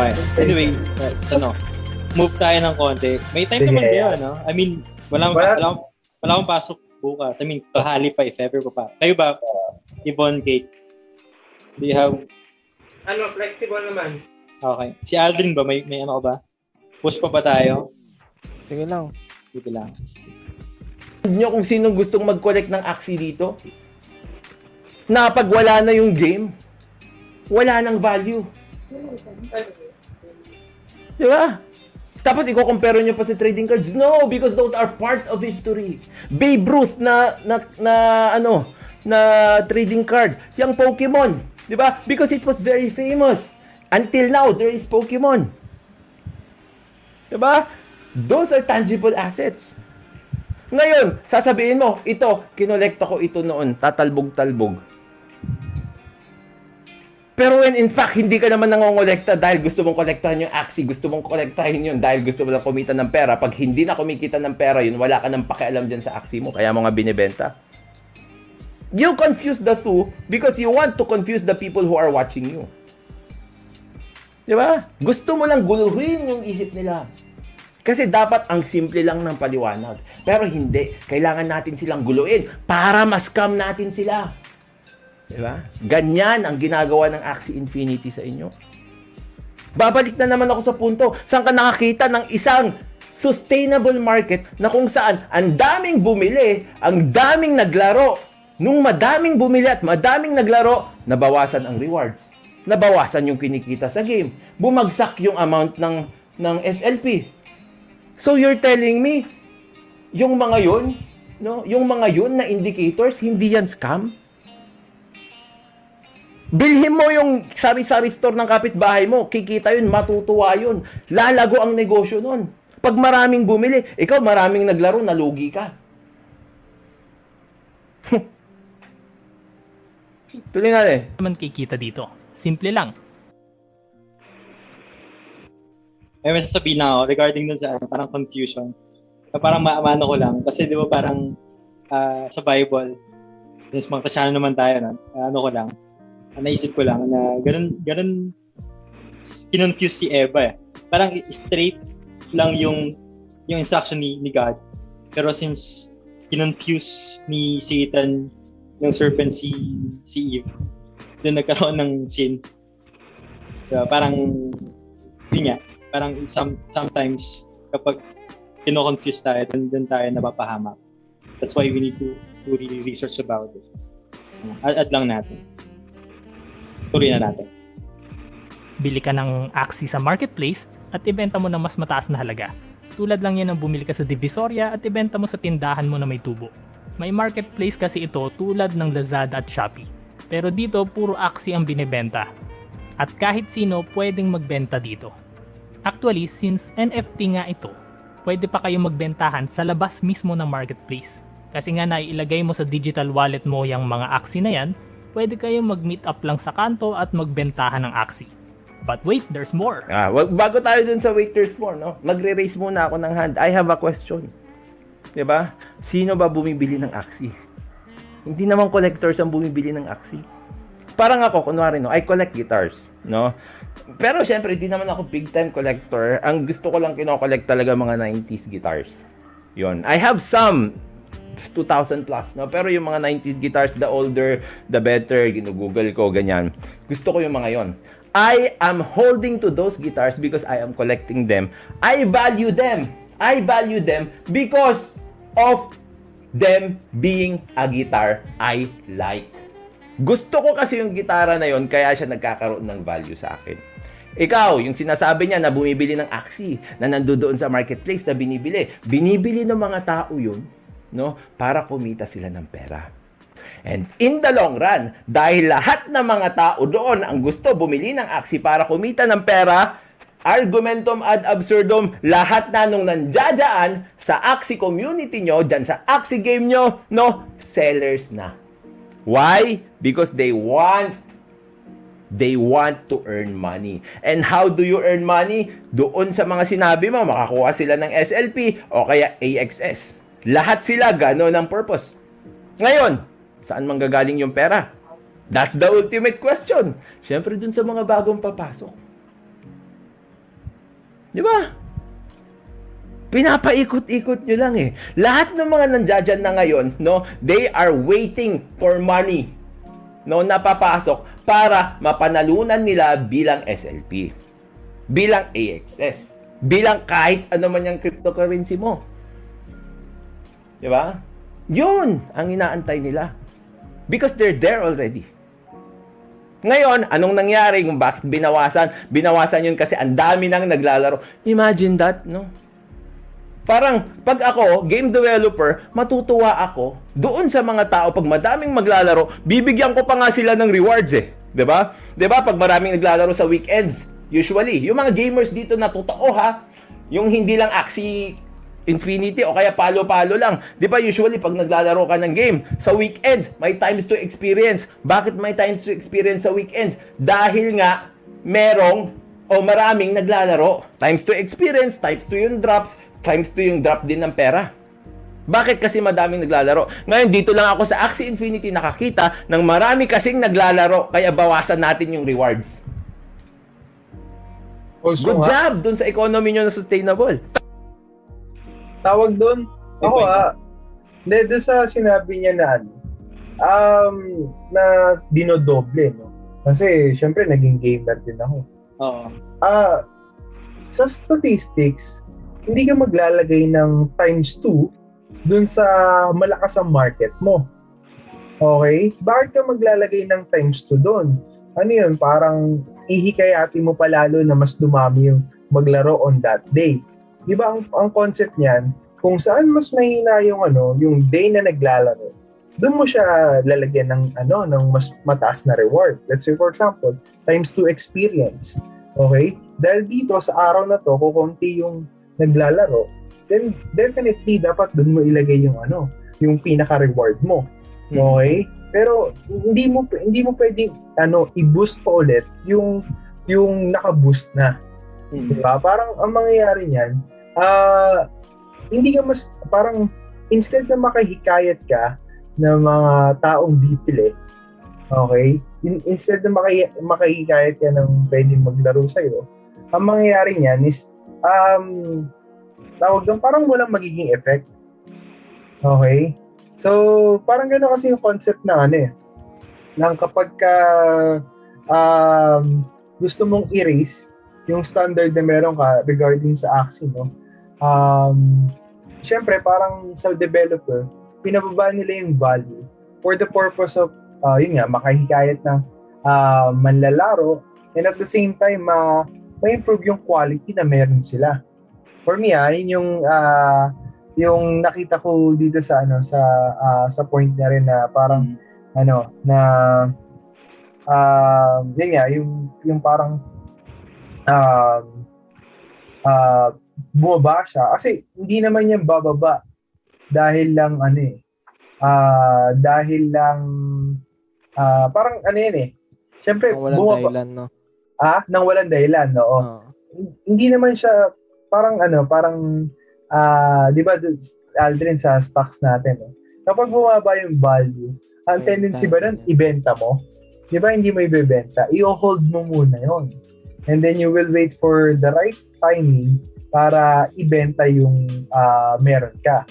Okay. Anyway, let's ano, move tayo ng konti. May time Sige. naman kayo, no? I mean, wala, Wala. wala, wala, wala akong pasok bukas. I mean, kahali pa if ever ko pa. Kayo ba, Yvonne Kate? Do you have, Ano, flexible naman. okay. Si Aldrin ba, may, may ano ka ba? Push pa ba tayo? Sige lang. Dito lang. Sige. nyo kung sinong gustong mag-collect ng Axie dito. Na pag wala na yung game, wala nang value. Di ba? Tapos i-compare nyo pa sa trading cards. No, because those are part of history. Babe Ruth na, na, na ano, na trading card. Yung Pokemon. Di ba? Because it was very famous. Until now, there is Pokemon. Di ba? Those are tangible assets. Ngayon, sasabihin mo, ito, kinolekta ko ito noon, tatalbog-talbog. Pero when in fact, hindi ka naman nangongolekta dahil gusto mong kolektahan yung Axie, gusto mong kolektahin yun dahil gusto mo lang kumita ng pera. Pag hindi na kumikita ng pera yun, wala ka nang pakialam dyan sa Axie mo, kaya mo nga binibenta. You confuse the two because you want to confuse the people who are watching you. Di ba? Gusto mo lang guluhin yung isip nila. Kasi dapat ang simple lang ng paliwanag. Pero hindi. Kailangan natin silang guluin para ma-scam natin sila. Diba? Ganyan ang ginagawa ng Axie Infinity sa inyo. Babalik na naman ako sa punto. Saan ka nakakita ng isang sustainable market na kung saan ang daming bumili, ang daming naglaro. Nung madaming bumili at madaming naglaro, nabawasan ang rewards. Nabawasan yung kinikita sa game. Bumagsak yung amount ng, ng SLP. So you're telling me, yung mga yun, no, yung mga yun na indicators, hindi yan scam? Bilhin mo yung sari-sari store ng kapitbahay mo, kikita yun, matutuwa yun. Lalago ang negosyo nun. Pag maraming bumili, ikaw maraming naglaro, nalugi ka. Tuloy natin. naman kikita dito. Simple lang. May may sasabihin na ako regarding dun sa ano, parang confusion. Na parang maamano ko lang. Kasi di ba parang ah, sa Bible, since mga kasyano naman tayo, no? ano ko lang, naisip ko lang na ganun, ganun kinonfuse si Eva eh. Parang straight lang yung yung instruction ni, ni God. Pero since kinonfuse ni Satan yung serpent si si Eve, doon nagkaroon ng sin. Diba? Parang yun nga, parang some, sometimes kapag kino-confuse tayo, dun, dun tayo napapahamak. That's why we need to, to really research about it. Add, add lang natin. Tuloy na natin. Bili ka ng Axie sa marketplace at ibenta mo ng mas mataas na halaga. Tulad lang yan ng bumili ka sa Divisoria at ibenta mo sa tindahan mo na may tubo. May marketplace kasi ito tulad ng Lazada at Shopee. Pero dito puro Axie ang binebenta. At kahit sino pwedeng magbenta dito. Actually, since NFT nga ito, pwede pa kayong magbentahan sa labas mismo ng marketplace. Kasi nga naiilagay mo sa digital wallet mo yung mga Axie na yan, pwede kayong mag-meet up lang sa kanto at magbentahan ng Axie. But wait, there's more. Ah, wag bago tayo dun sa waiters more, no? Magre-raise muna ako ng hand. I have a question. 'Di ba? Sino ba bumibili ng Axie? Hindi naman collectors ang bumibili ng Axie. Parang ako, kunwari, no, I collect guitars, no? Pero syempre, hindi naman ako big time collector. Ang gusto ko lang kino-collect talaga mga 90s guitars. Yon. I have some 2000 plus, no? Pero yung mga 90s guitars, the older, the better, ginugoogle ko, ganyan. Gusto ko yung mga yon. I am holding to those guitars because I am collecting them. I value them. I value them because of them being a guitar I like. Gusto ko kasi yung gitara na yon kaya siya nagkakaroon ng value sa akin. Ikaw, yung sinasabi niya na bumibili ng Axie, na nandoon sa marketplace na binibili. Binibili ng mga tao yun, no? Para kumita sila ng pera. And in the long run, dahil lahat ng mga tao doon ang gusto bumili ng Axie para kumita ng pera, argumentum ad absurdum, lahat na nung nandiyadyaan sa Axie community nyo, dyan sa Axie game nyo, no, sellers na. Why? Because they want they want to earn money. And how do you earn money? Doon sa mga sinabi mo, makakuha sila ng SLP o kaya AXS. Lahat sila gano'n ang purpose. Ngayon, saan manggagaling yung pera? That's the ultimate question. Siyempre dun sa mga bagong papasok. Di ba? Pinapaikot-ikot nyo lang eh. Lahat ng mga nandiyan na ngayon, no, they are waiting for money. No, napapasok para mapanalunan nila bilang SLP. Bilang AXS. Bilang kahit ano man yung cryptocurrency mo. Di ba? Yun ang inaantay nila. Because they're there already. Ngayon, anong nangyari kung bakit binawasan? Binawasan yun kasi ang dami nang naglalaro. Imagine that, no? Parang pag ako, game developer, matutuwa ako doon sa mga tao pag madaming maglalaro, bibigyan ko pa nga sila ng rewards eh. 'Di ba? 'Di ba pag maraming naglalaro sa weekends, usually, yung mga gamers dito na totoo ha, yung hindi lang Axie Infinity o kaya palo-palo lang. 'Di ba usually pag naglalaro ka ng game sa weekends, may times to experience. Bakit may times to experience sa weekends? Dahil nga merong o maraming naglalaro. Times to experience, times to yung drops, times 2 yung drop din ng pera. Bakit kasi madaming naglalaro? Ngayon, dito lang ako sa Axie Infinity nakakita ng marami kasing naglalaro, kaya bawasan natin yung rewards. Also, Good nga, job dun sa economy nyo na sustainable. Tawag doon, ako ah, hindi, doon sa sinabi niya na ano, um, na dinodoble, no? Kasi, syempre, naging gamer din ako. Oo. Ah, sa statistics, hindi ka maglalagay ng times 2 dun sa malakas ang market mo. Okay? Bakit ka maglalagay ng times 2 doon? Ano yun? Parang ihikayati mo palalo na mas dumami yung maglaro on that day. Di ba ang, ang concept niyan, kung saan mas mahina yung ano, yung day na naglalaro, doon mo siya lalagyan ng ano, ng mas mataas na reward. Let's say for example, times 2 experience. Okay? Dahil dito sa araw na to, kukunti yung naglalaro, then definitely dapat doon mo ilagay yung ano, yung pinaka-reward mo. Okay? Pero hindi mo hindi mo pwedeng ano, i-boost pa ulit yung yung naka-boost na. Mm. Diba? Parang ang mangyayari niyan, ah hindi ka mas parang instead na makahikayat ka ng mga taong bibili, okay? In, instead na maki, makahikayat ka ng pwedeng maglaro sa'yo, ang mangyayari niyan is um, tawag doon, parang walang magiging effect. Okay? So, parang gano'n kasi yung concept na ano eh. Nang kapag ka um, gusto mong erase yung standard na meron ka regarding sa Axie, no? Um, Siyempre, parang sa developer, pinababa nila yung value for the purpose of, uh, yun nga, makahikayat ng uh, manlalaro and at the same time, ma ma-improve yung quality na meron sila. For me, ah, yun yung ah, yung nakita ko dito sa ano sa ah, sa point na rin na parang ano na um yun nga yung yung parang um ah bumaba siya kasi hindi naman yan bababa dahil lang ano eh ah dahil lang ah parang ano yan eh Siyempre, Nang walang bumaba, dahilan, no? ah, nang walang dahilan, no? Oo. hindi naman siya parang ano, parang ah, 'di ba Aldrin sa stocks natin, no? Kapag bumaba yung value, ang Benta tendency ba nun, niya. ibenta mo? 'Di ba hindi mo ibebenta? I-hold mo muna 'yon. And then you will wait for the right timing para ibenta yung ah, meron ka.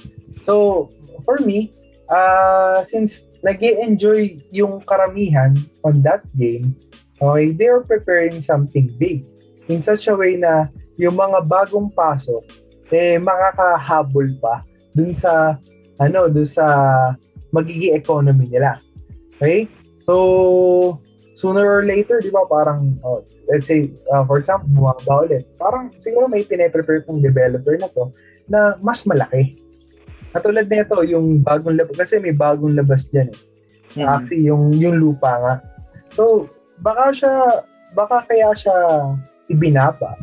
So, for me, ah since nag enjoy yung karamihan on that game, okay, they are preparing something big in such a way na yung mga bagong pasok eh makakahabol pa dun sa ano dun sa magiging economy nila. Okay? So sooner or later, 'di ba, parang oh, let's say uh, for example, bumaba ulit. Parang siguro may pine-prepare tong developer na to na mas malaki. Katulad nito, yung bagong labas kasi may bagong labas diyan eh. Mm. Actually, yung yung lupa nga. So, baka siya baka kaya siya ibinaba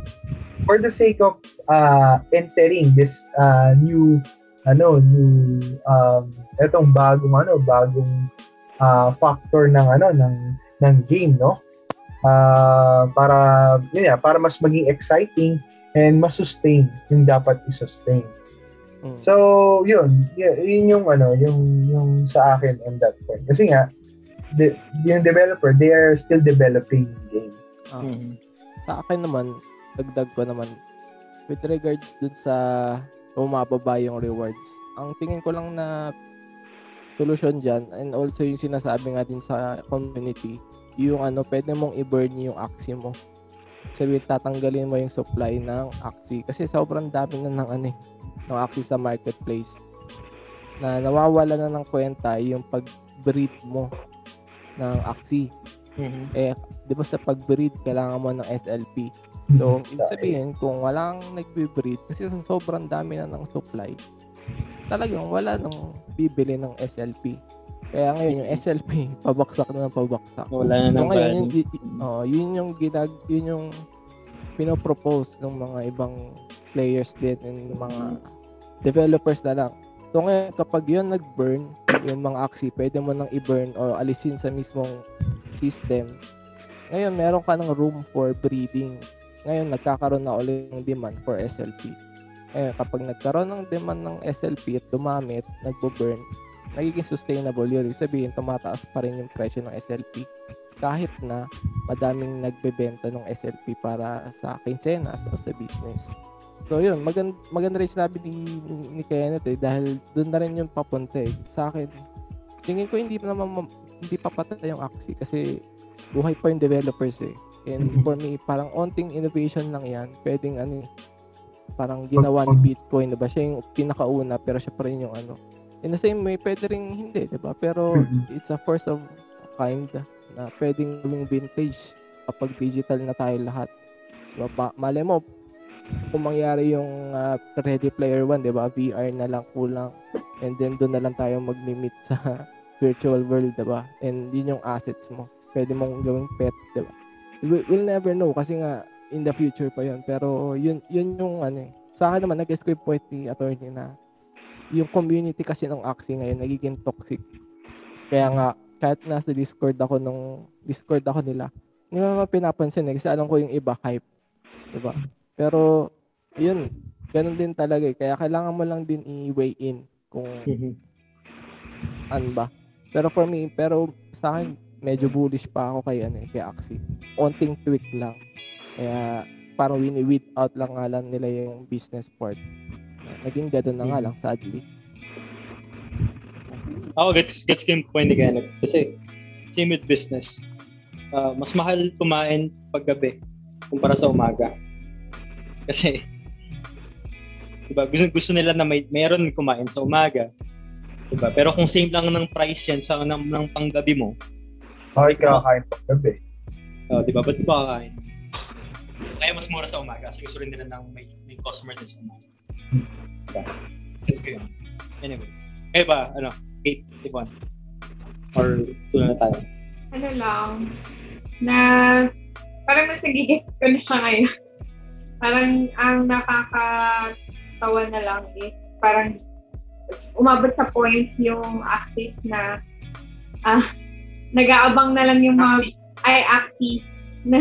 for the sake of uh, entering this uh, new ano new um etong bagong ano bagong uh, factor ng ano ng ng game no Ah, para yun nga, para mas maging exciting and mas sustain yung dapat i-sustain Mm. So, yun. Y- yun yung ano, yung yung sa akin on that point. Kasi nga, the, yung developer, they are still developing the game. Ah. Mm. Sa akin naman, dagdag ko naman, with regards dun sa bumababa yung rewards. Ang tingin ko lang na solution dyan. And also yung sinasabi nga din sa community yung ano pwede mong i-burn yung Axie mo. Sabi tatanggalin mo yung supply ng Axie. Kasi sobrang dami na ng ano eh, ng Axie sa marketplace. Na nawawala na ng kwenta yung pag-breed mo ng Axie. Eh di ba sa pag-breed kailangan mo ng SLP so ibig sabihin kung walang nagbe-breed kasi sa sobrang dami na ng supply talagang wala nang bibili ng SLP. Kaya ngayon yung SLP pabaksak na ng pabaksak. Wala na So ng ngayon value. yun, y- oh, yun yung ginag yun yung pinopropose ng mga ibang players din and yung mga developers na lang. So ngayon kapag yun nag-burn yung mga Axie, pwede mo nang i-burn o alisin sa mismong system. Ngayon meron ka ng room for breeding. Ngayon nagkakaroon na ulit ng demand for SLP. Eh, kapag nagkaroon ng demand ng SLP at dumami at nagbo-burn, nagiging sustainable yun. Ibig sabihin, tumataas pa rin yung presyo ng SLP kahit na madaming nagbebenta ng SLP para sa quincenas o sa business. So yun, maganda, maganda rin sinabi ni, ni Kenneth eh, dahil doon na rin yung papunta eh. Sa akin, tingin ko hindi pa naman ma- hindi pa patay yung Axie kasi buhay pa yung developers eh. And for me, parang onting innovation lang yan. Pwedeng ano eh, parang ginawa ni Bitcoin, diba? Siya yung pinakauna pero siya pa rin yung ano. In the same way, pwede rin hindi, diba? Pero Mhm. it's a first of kind na pwedeng gawing vintage kapag digital na tayo lahat. Diba? Ba, mali mo, kung mangyari yung ah, Ready Player One, di ba? VR na lang kulang. And then doon na lang tayo mag-meet sa virtual world, di ba? And yun yung assets mo. Pwede mong gawing pet, di ba? We, we'll never know kasi nga in the future pa yun. Pero yun, yun yung ano eh. Sa akin naman, yung point ni attorney na yung community kasi ng Axie ngayon nagiging toxic. Kaya nga, kahit nasa Discord ako nung Discord ako nila, hindi mo naman pinapansin eh, kasi alam ko yung iba hype. Diba? Pero, yun, ganun din talaga eh. Kaya kailangan mo lang din i-weigh in kung ano ba. Pero for me, pero sa akin, medyo bullish pa ako kay, ano, eh, kay Axie. Onting tweak lang. Kaya, parang wini-weed out lang nga lang nila yung business part. Naging ganun na nga lang, sadly. Ako, gets, gets ko yung point Kenneth. Kasi, same with business. Ah, mas mahal kumain paggabi kumpara sa umaga. Kasi, diba, gusto, gusto nila na may, mayroon kumain sa umaga. Diba? Pero kung same lang ng price yan sa ng, ng panggabi mo, Okay, kakain pag gabi. oh, diba, ba't di ba kakain? Kaya mas mura sa umaga kasi gusto rin nila ng may, may customer din sa umaga. Gets ko yun. Anyway. Kaya ba, ano, Kate, Yvonne? Or tuloy na tayo? ano lang, na parang mas nagigit ko na siya ngayon. Parang ang nakakatawa na lang is parang umabot sa point yung active na ah, nag-aabang na lang yung mga ay active na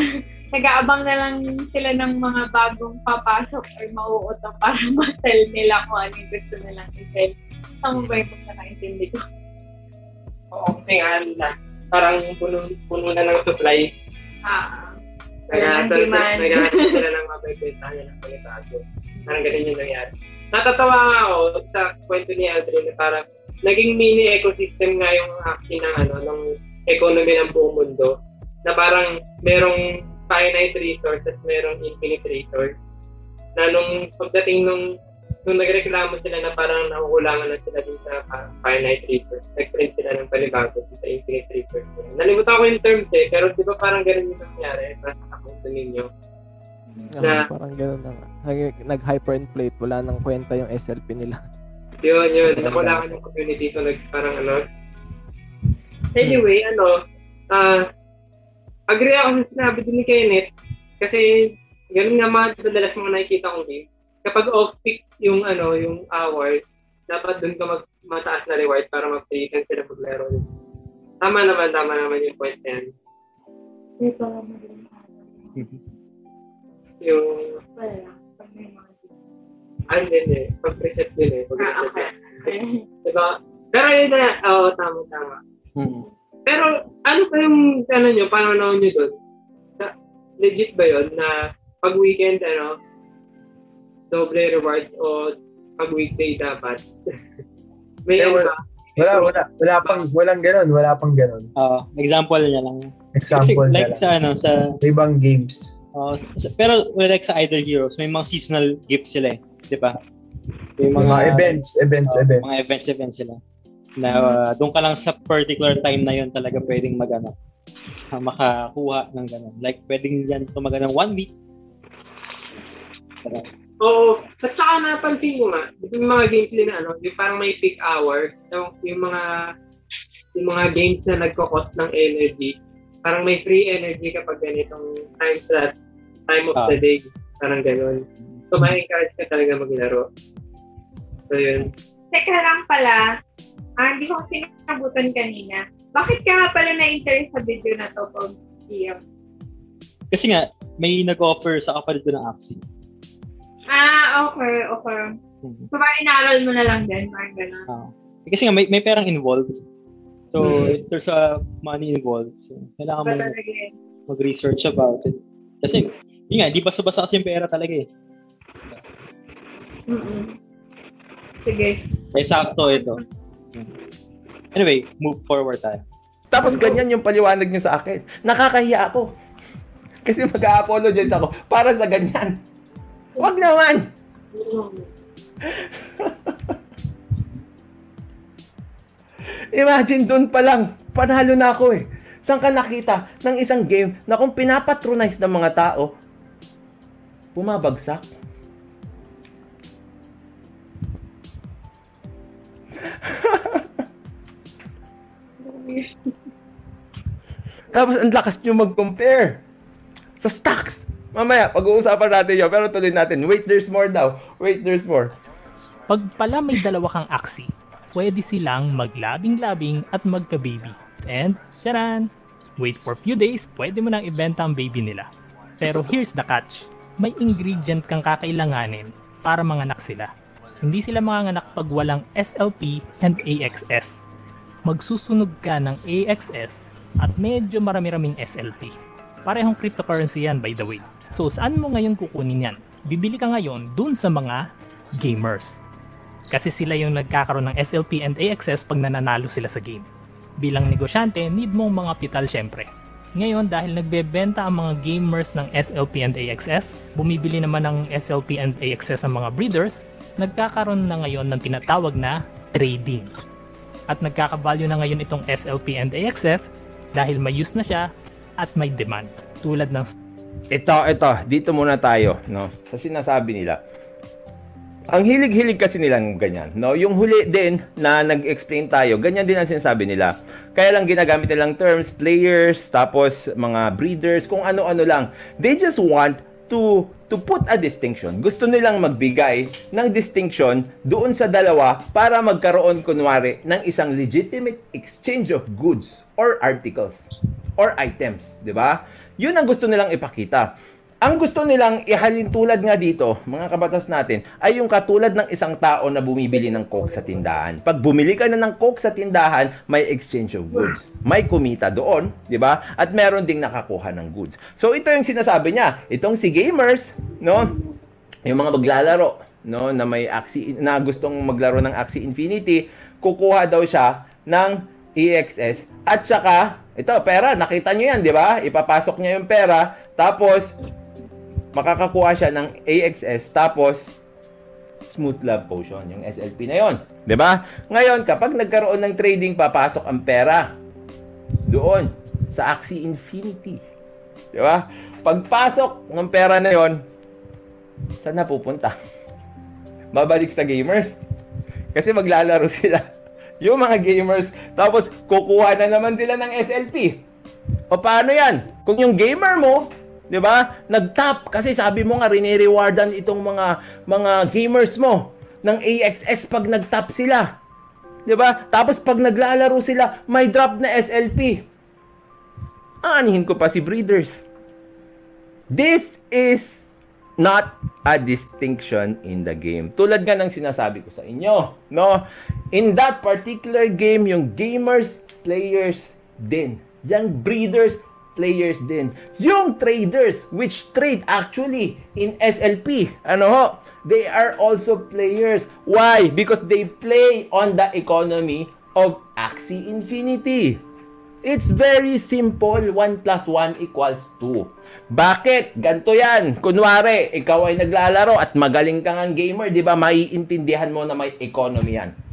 nag-aabang na lang sila ng mga bagong papasok or mauuto para ma-sell nila kung ano yung gusto nilang i-sell. Tama ba yung pagkakaintindi ko? Oo, kasi nga, na, parang puno, puno na ng supply. Ah, Nag-aasal sila ng mga bibenta nila ng pagkatago. Parang ganun yung nangyari. Natatawa nga ako sa kwento ni Aldrin na parang naging mini ecosystem nga yung action ng ano ng economy ng buong mundo na parang merong finite resources, merong infinite resource na nung pagdating nung nung nagreklamo sila na parang nakukulangan na sila dun sa finite resource, nag-print sila ng panibago sa infinite resource. Nalimutan ko yung terms eh, pero di ba parang ganun yung nangyari sa kapunto ninyo? Ah, Na- parang gano'n na nga. Nag- Nag-hyperinflate, wala nang kwenta yung SLP nila. Yun, yun. Nakulangan yung community so nag parang ano. Anyway, ano, ah, agree ako sa sinabi din ni Kenneth kasi ganun nga mga madalas mga nakikita kong game. Kapag off-peak yung ano, yung hours, dapat dun ka mag mataas na reward para mag-paykan sila maglaro. Tama naman, tama naman yung point na yan. ito Yung, Wala lang. Pag may mga ano din eh, pag-reset din eh. Pag Ah, okay. Diba? Pero yun na, oo, tama, tama. Hmm. Pero ano pa yung ano nyo, pananaw nyo doon? Legit ba yun na pag weekend ano, doble rewards o pag weekday dapat. May Eh, ano wala. Wala, wala. Wala pang, walang ganun. Wala pang ganun. Ah, example niya lang. Example Kasi, like na lang. sa ano, sa, Sa ibang games. oh, sa- pero well, like sa Idol Heroes, may mga seasonal gifts sila eh. Di ba? May Mga, events, events, oh, events. Mga events, events sila. Na uh, doon ka lang sa particular time na yon talaga pwedeng magano ah, makakuha ng ganun. Like, pwedeng yan tumaga ng one week. Ganun. Oo. At saka napansin ko nga, yung mga games din na ano, yung parang may peak hour, yung, yung mga yung mga games na nagko-cost ng energy, parang may free energy kapag ganitong time slot, time of Ah. the day, parang ganun. So, ma-encourage ka talaga maglaro. So, yun. Teka lang pala, ah, hindi ko kasi nabutan kanina. Bakit ka nga pala na-interest sa video na to? Ian? Kasi nga, may nag-offer sa kapatid ko ng Axie. Ah, okay, okay. Mhm. So, parang inaral mo na lang din, parang gano'n. Ah. kasi nga, may, may perang involved. So, Hmm. if there's a money involved, so, kailangan mo mag-research about it. Kasi, yun nga, di basta-basta kasi yung pera talaga eh. Mm-mm. Sige. Kaya sakto ito. Anyway, move forward tayo. Tapos ganyan yung paliwanag nyo sa akin. Nakakahiya ako. Kasi mag-a-apologize ako para sa ganyan. Wag naman! Imagine doon pa lang, panalo na ako eh. Saan ka nakita ng isang game na kung pinapatronize ng mga tao, bumabagsak? Tapos ang lakas nyo mag-compare sa stocks. Mamaya, pag-uusapan natin yun. Pero tuloy natin. Wait, there's more daw. Wait, there's more. Pag pala may dalawa kang aksi, pwede silang maglabing-labing at magka-baby. And, charan! Wait for few days, pwede mo nang ibenta ang baby nila. Pero here's the catch. May ingredient kang kakailanganin para manganak sila. Hindi sila manganak pag walang SLP and AXS. Magsusunog ka ng AXS at medyo marami-raming SLP. Parehong cryptocurrency yan by the way. So saan mo ngayon kukunin yan? Bibili ka ngayon dun sa mga gamers. Kasi sila yung nagkakaroon ng SLP and AXS pag nananalo sila sa game. Bilang negosyante, need mong mga pital syempre. Ngayon, dahil nagbebenta ang mga gamers ng SLP and AXS, bumibili naman ng SLP and AXS ang mga breeders, nagkakaroon na ngayon ng tinatawag na trading. At nagkakavalue na ngayon itong SLP and AXS dahil may use na siya at may demand. Tulad ng Ito, ito. Dito muna tayo, no? Sa sinasabi nila. Ang hilig-hilig kasi nilang ganyan, no? Yung huli din na nag-explain tayo, ganyan din ang sinasabi nila. Kaya lang ginagamit nilang terms, players, tapos mga breeders, kung ano-ano lang. They just want to to put a distinction. Gusto nilang magbigay ng distinction doon sa dalawa para magkaroon kunwari ng isang legitimate exchange of goods or articles or items, 'di ba? 'Yun ang gusto nilang ipakita. Ang gusto nilang ihalin tulad nga dito, mga kabatas natin, ay yung katulad ng isang tao na bumibili ng coke sa tindahan. Pag bumili ka na ng coke sa tindahan, may exchange of goods. May kumita doon, di ba? At meron ding nakakuha ng goods. So ito yung sinasabi niya. Itong si gamers, no? Yung mga maglalaro, no, na may Axie na gustong maglaro ng Axie Infinity, kukuha daw siya ng EXS at saka ito pera, nakita niyo yan, di ba? Ipapasok niya yung pera, tapos makakakuha siya ng AXS tapos Smooth Love Potion, yung SLP na yon, 'di ba? Ngayon, kapag nagkaroon ng trading, papasok ang pera doon sa Axie Infinity. 'Di ba? Pagpasok ng pera na yon, saan na pupunta? Babalik sa gamers. Kasi maglalaro sila. Yung mga gamers, tapos kukuha na naman sila ng SLP. Paano yan? Kung yung gamer mo, 'di ba? Nag-top kasi sabi mo nga rine-rewardan itong mga mga gamers mo ng AXS pag nag-top sila. 'Di ba? Tapos pag naglalaro sila, may drop na SLP. Aanihin ko pa si breeders. This is not a distinction in the game. Tulad nga ng sinasabi ko sa inyo, no? In that particular game, yung gamers, players din. Yung breeders, players din. Yung traders which trade actually in SLP, ano ho, they are also players. Why? Because they play on the economy of Axie Infinity. It's very simple. 1 plus 1 equals 2. Bakit? Ganto yan. Kunwari, ikaw ay naglalaro at magaling kang ang gamer, di ba? Maiintindihan mo na may economy yan.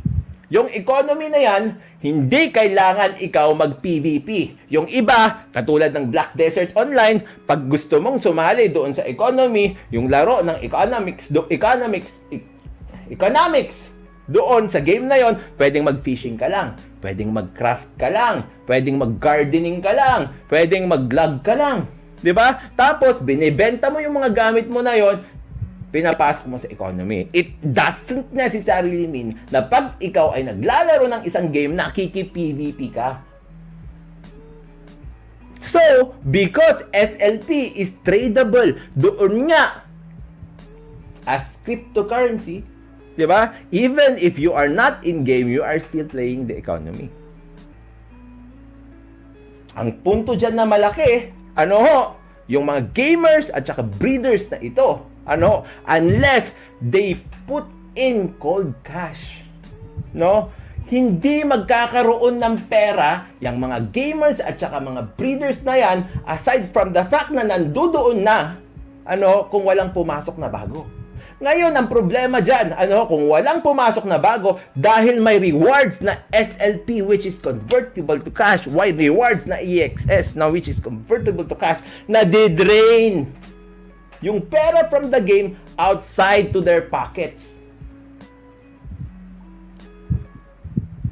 Yung economy na yan, hindi kailangan ikaw mag-PVP. Yung iba, katulad ng Black Desert Online, pag gusto mong sumali doon sa economy, yung laro ng economics, do, economics, e- economics, doon sa game na yon, pwedeng mag-fishing ka lang, pwedeng mag-craft ka lang, pwedeng mag-gardening ka lang, pwedeng mag-log ka lang. 'Di ba? Tapos binebenta mo yung mga gamit mo na yon, pinapasok mo sa economy. It doesn't necessarily mean na pag ikaw ay naglalaro ng isang game, nakiki-PVP ka. So, because SLP is tradable doon nga as cryptocurrency, 'di ba? Even if you are not in game, you are still playing the economy. Ang punto diyan na malaki, ano ho, yung mga gamers at saka breeders na ito, ano, unless they put in cold cash, no? Hindi magkakaroon ng pera yung mga gamers at saka mga breeders na yan aside from the fact na nandoon na ano kung walang pumasok na bago. Ngayon, ang problema dyan, ano, kung walang pumasok na bago, dahil may rewards na SLP which is convertible to cash, why rewards na EXS na which is convertible to cash, na de-drain yung pera from the game outside to their pockets.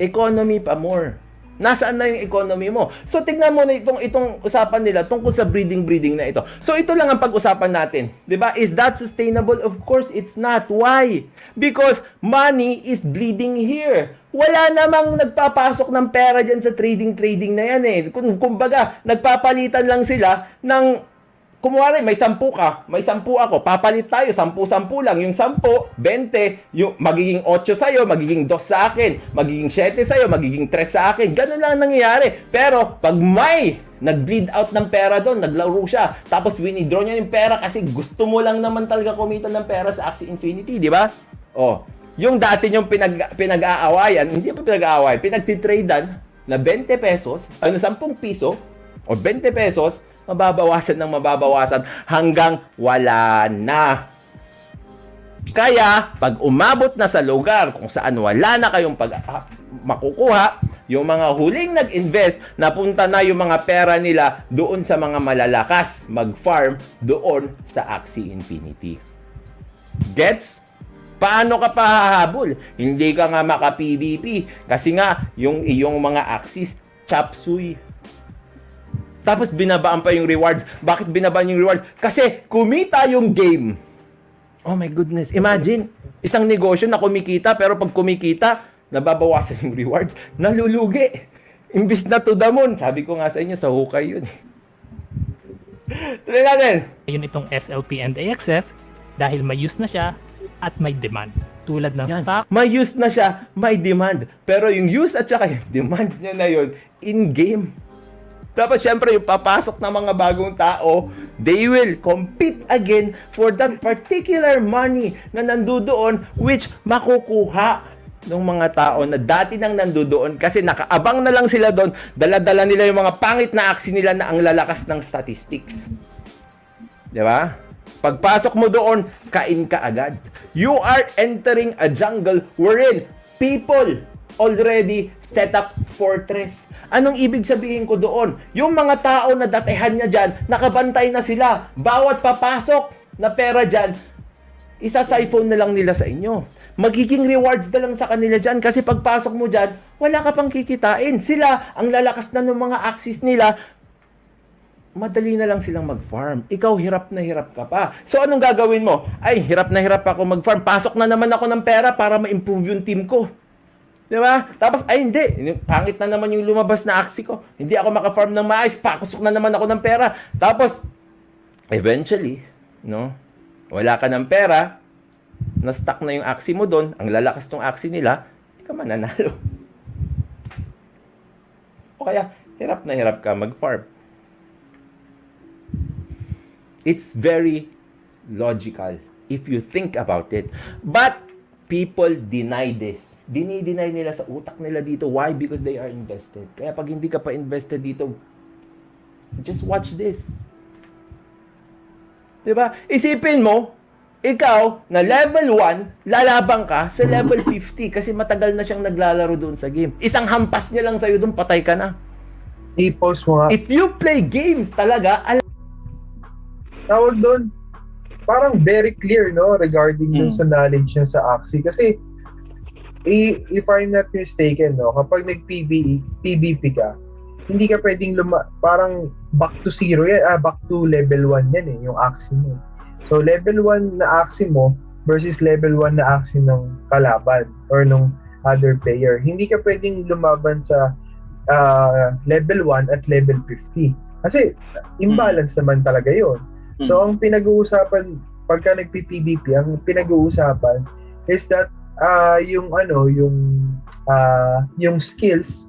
Economy pa more. Nasaan na yung economy mo? So tingnan mo na itong itong usapan nila tungkol sa breeding breeding na ito. So ito lang ang pag-usapan natin, 'di ba? Is that sustainable? Of course it's not. Why? Because money is bleeding here. Wala namang nagpapasok ng pera diyan sa trading trading na yan eh. Kung kumbaga, nagpapalitan lang sila ng Kumwari, may sampu ka, may sampu ako, papalit tayo, sampu-sampu lang. Yung sampu, 20, yung magiging 8 sa'yo, magiging 2 sa akin, magiging 7 sa'yo, magiging 3 sa akin. Ganun lang ang nangyayari. Pero, pag may nag-bleed out ng pera doon, naglaro siya, tapos winidraw niya yung pera kasi gusto mo lang naman talaga kumita ng pera sa Axie Infinity, di ba? Oh, yung dati yung pinag, pinag-aawayan, hindi pa pinag-aaway, pinagtitradean na 20 pesos, ano, 10 piso, o 20 pesos, mababawasan ng mababawasan hanggang wala na. Kaya, pag umabot na sa lugar kung saan wala na kayong pag ah, makukuha, yung mga huling nag-invest, napunta na yung mga pera nila doon sa mga malalakas mag-farm doon sa Axie Infinity. Gets? Paano ka pahahabol? Hindi ka nga maka-PVP kasi nga yung iyong mga axis chop suey tapos binabaan pa yung rewards. Bakit binabaan yung rewards? Kasi kumita yung game. Oh my goodness. Imagine, isang negosyo na kumikita pero pag kumikita, nababawasan yung rewards. Nalulugi. Imbis na to the moon. Sabi ko nga sa inyo, sa hukay yun. Tuloy natin. Yun itong SLP and AXS dahil may use na siya at may demand. Tulad ng Yan. stock, May use na siya, may demand. Pero yung use at saka yung demand niya na yun, in-game. Tapos syempre yung papasok ng mga bagong tao, they will compete again for that particular money na nandoon which makukuha ng mga tao na dati nang nandoon kasi nakaabang na lang sila doon, dala-dala nila yung mga pangit na aksi nila na ang lalakas ng statistics. 'Di ba? Pagpasok mo doon, kain ka agad. You are entering a jungle wherein people already set up fortress. Anong ibig sabihin ko doon? Yung mga tao na datehan niya dyan, nakabantay na sila. Bawat papasok na pera dyan, isa-siphon na lang nila sa inyo. Magiging rewards na lang sa kanila dyan kasi pagpasok mo dyan, wala ka pang kikitain. Sila, ang lalakas na ng mga axis nila, madali na lang silang mag-farm. Ikaw, hirap na hirap ka pa. So, anong gagawin mo? Ay, hirap na hirap ako mag-farm. Pasok na naman ako ng pera para ma-improve yung team ko. Di ba? Tapos, ay hindi. Pangit na naman yung lumabas na aksi ko. Hindi ako maka-farm ng maayos. Pakusok na naman ako ng pera. Tapos, eventually, no? Wala ka ng pera. Na-stuck na yung aksi mo doon. Ang lalakas ng aksi nila. Hindi ka mananalo. O kaya, hirap na hirap ka mag-farm. It's very logical if you think about it. But people deny this. Dini-deny nila sa utak nila dito. Why? Because they are invested. Kaya pag hindi ka pa invested dito, just watch this. 'Di ba? Isipin mo, ikaw na level 1, lalabang ka sa level 50 kasi matagal na siyang naglalaro doon sa game. Isang hampas niya lang sa'yo doon, patay ka na. I-post mo nga. If you play games talaga, al- tawag doon, parang very clear, no, regarding dun Mm. sa knowledge niya sa Axie. Kasi, i- if I'm not mistaken, no, kapag nag-PvE, PvP ka, hindi ka pwedeng luma, parang back to zero yan, ah, back to level 1 yan eh, yung Axie mo. So, level 1 na Axie mo versus level 1 na Axie ng kalaban or nung other player. Hindi ka pwedeng lumaban sa ah, level 1 at level 50. Kasi, imbalance naman talaga yon So, ang pinag-uusapan, pagka nagpi-PVP, ang pinag-uusapan is that ah yung ano, yung ah yung skills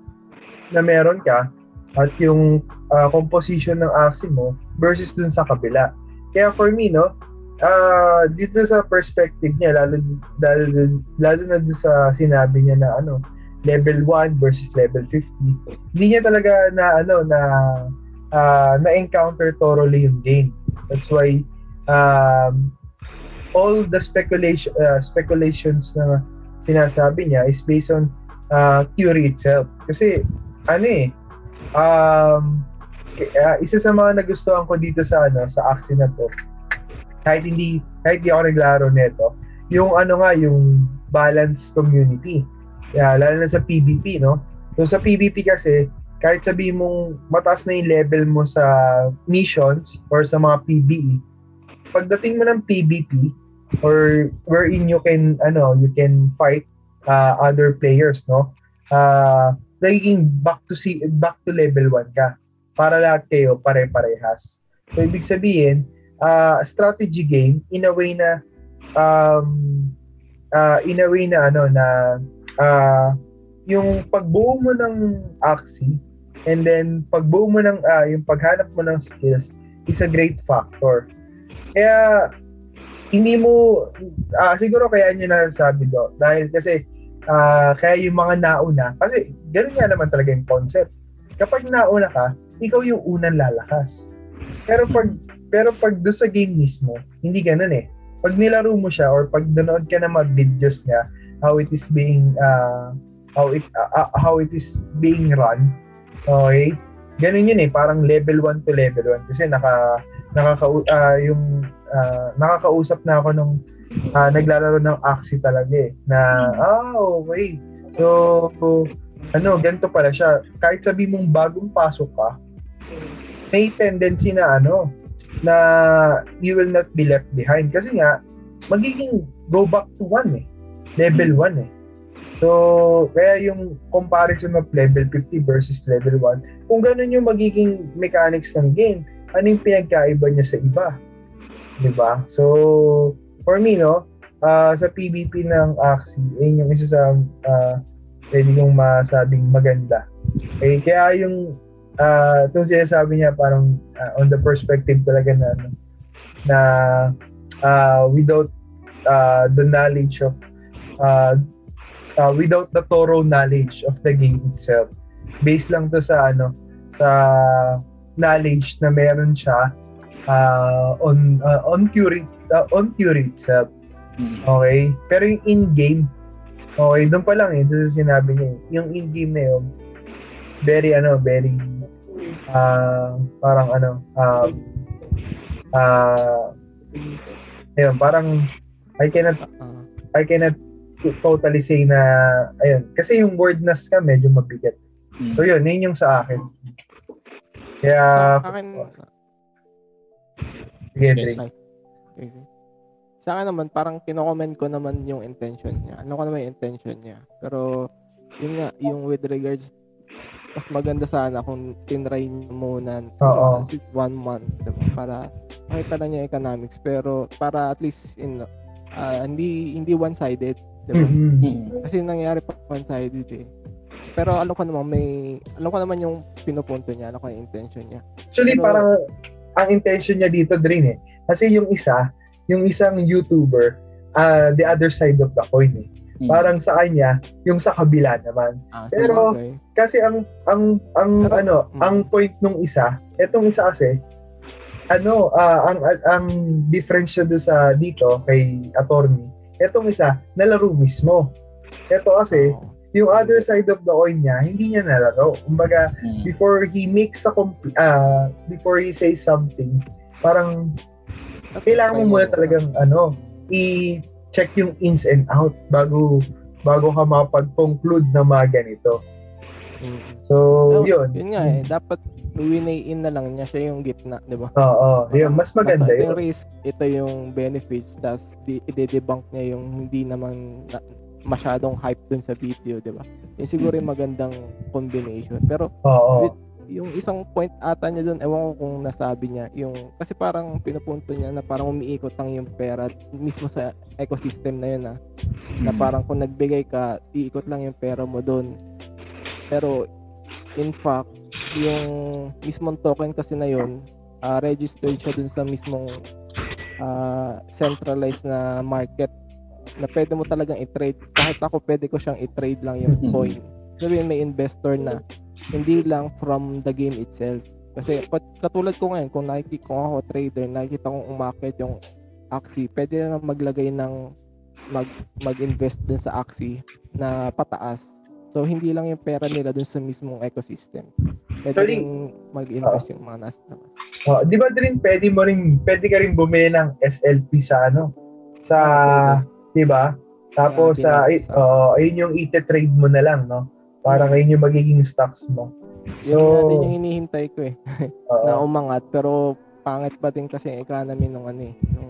na meron ka at yung ah, composition ng axe mo versus dun sa kabila. Kaya for me, no, ah dito sa perspective niya, lalo, lalo, lalo na dun sa sinabi niya na ano, level 1 versus level 50, hindi niya talaga na ano na ah, na-encounter thoroughly yung game. That's why um, all the speculation uh, speculations na sinasabi niya is based on uh, theory itself. Kasi ano eh um, uh, isa sa mga nagustuhan ko dito sa ano sa Axie na to kahit hindi kahit di ako naglaro nito yung ano nga yung balance community yeah, lalo na sa PvP no so sa PvP kasi kahit sabi mong mataas na yung level mo sa missions or sa mga PvE pagdating mo ng PvP or wherein you can ano you can fight uh, other players no? Uh, nagiging back to see back to level 1 ka para lahat kayo pare-parehas. So ibig sabihin uh, strategy game in a way na um, uh, in a way na ano na uh, yung pagbuo mo ng Axie and then pagbuo mo ng ah, yung paghanap mo ng skills is a great factor. Kaya hindi mo ah, siguro kaya niya nasasabi do dahil kasi ah, kaya yung mga nauna kasi ganoon nga naman talaga yung concept. Kapag nauna ka ikaw yung unang lalakas. Pero pag pero pag doon sa game mismo hindi ganoon eh. Pag nilaro mo siya or pag nanood ka ng mga videos niya how it is being ah, how it ah, how it is being run okay. Ganun yun eh parang level 1 to level 1 kasi naka nakaka ah, yung ah, nakakausap na ako nung ah, naglalaro ng Axie talaga eh na ah okay. So ano ganito pala siya. Kahit sabi mong bagong pasok ka may tendency na ano na you will not be left behind. Kasi nga magiging go back to 1 eh level 1 eh So, kaya yung comparison of level 50 versus level 1, kung ganun yung magiging mechanics ng game, ano yung pinagkaiba niya sa iba? 'Di ba? So, for me, no, ah, sa PvP ng Axie, yun yung isa sa uh, pwede kong masabing maganda. Eh, kaya yung uh, itong sinasabi niya parang ah, on the perspective talaga na ano, na ah, without ah, the knowledge of ah, uh, without the thorough knowledge of the game itself. Based lang to sa ano sa knowledge na meron siya uh, on uh, on theory uh, on theory itself. Mm. Okay? Pero yung in-game Okay, doon pa lang eh, doon sa sinabi niya. eh. Yung in-game na yun, very ano, very ah parang ano, um ah ayun, parang I cannot Ah, I cannot totally say na, ayun, kasi yung wordness ka medyo mabigat. Mm. So yun, yun yung sa akin. Kaya, sa akin, sige, Yes. Drake. Ay, okay. Sa akin naman, parang kino-comment ko naman yung intention niya. Ano ko naman yung intention niya. Pero, yun nga, yung with regards, mas maganda sana kung tinry niyo muna Oo. one month diba? para makita na niya economics pero para at least in ah, hindi hindi one-sided diba? Mhm. Mm. kasi nangyari pa one-sided eh pero alam ko naman may alam ko naman yung pinupunto niya alam ko yung intention niya Actually, Pero- parang ang intention niya dito din eh. Kasi yung isa, yung isang YouTuber, ah, the other side of the coin eh. Mm. Parang sa kanya, yung sa kabila naman. Ah, Pero- sabagay. Kasi ang ang ang Pero- ano, mm. ang point nung isa, etong isa kasi ano, ah, ang ang difference niya doon sa dito kay attorney. Etong isa, nalaro mismo. Ito kasi, Oo. yung other side of the coin niya, hindi niya nalaro. Kumbaga, Mm. before he makes a compl- ah, before he says something, parang kailangan mo muna talagang ano, i-check yung ins and out bago bago ka makapag-conclude na mga ganito. Mm. So, Oh, yun. Yun nga eh, dapat winay-in na lang niya siya yung gitna, di ba? Oo, yun. Mas maganda Basta ito yun. yung risk, ito yung benefits, di- i-debunk niya yung hindi naman na, masyadong hype dun sa video, di ba? Yung siguro yung magandang combination. Pero Oo. yung isang point ata niya doon, ewan ko kung nasabi niya, yung, kasi parang pinupunto niya na parang umiikot lang yung pera mismo sa ecosystem na yun ah, na parang kung nagbigay ka, iikot lang yung pera mo doon. Pero, in fact, yung mismong token kasi na yun, ah, registered siya dun sa mismong ah, centralized na market na pwede mo talagang i-trade. Kahit ako pwede ko siyang i-trade lang yung coin. Sabihin may investor na hindi lang from the game itself. Kasi pat, katulad ko ngayon, kung nakikita kung ako trader, nakikita kong umakit yung Axie, pwede na maglagay ng mag, mag-invest dun sa Axie na pataas. So, hindi lang yung pera nila dun sa mismong ecosystem. Pwede rin mag-invest yung mga nasa labas. Oh, di ba din pwede mo rin pwede ka rin bumili ng SLP sa ano sa Ah, di ba? Tapos Ah, sa Binance, uh, ayun yung ite-trade mo na lang, no? Parang ayun yung magiging stocks mo. Yun So, nga din yung hinihintay ko eh. oo. na umangat pero pangit pa din kasi economy nung ano eh, nung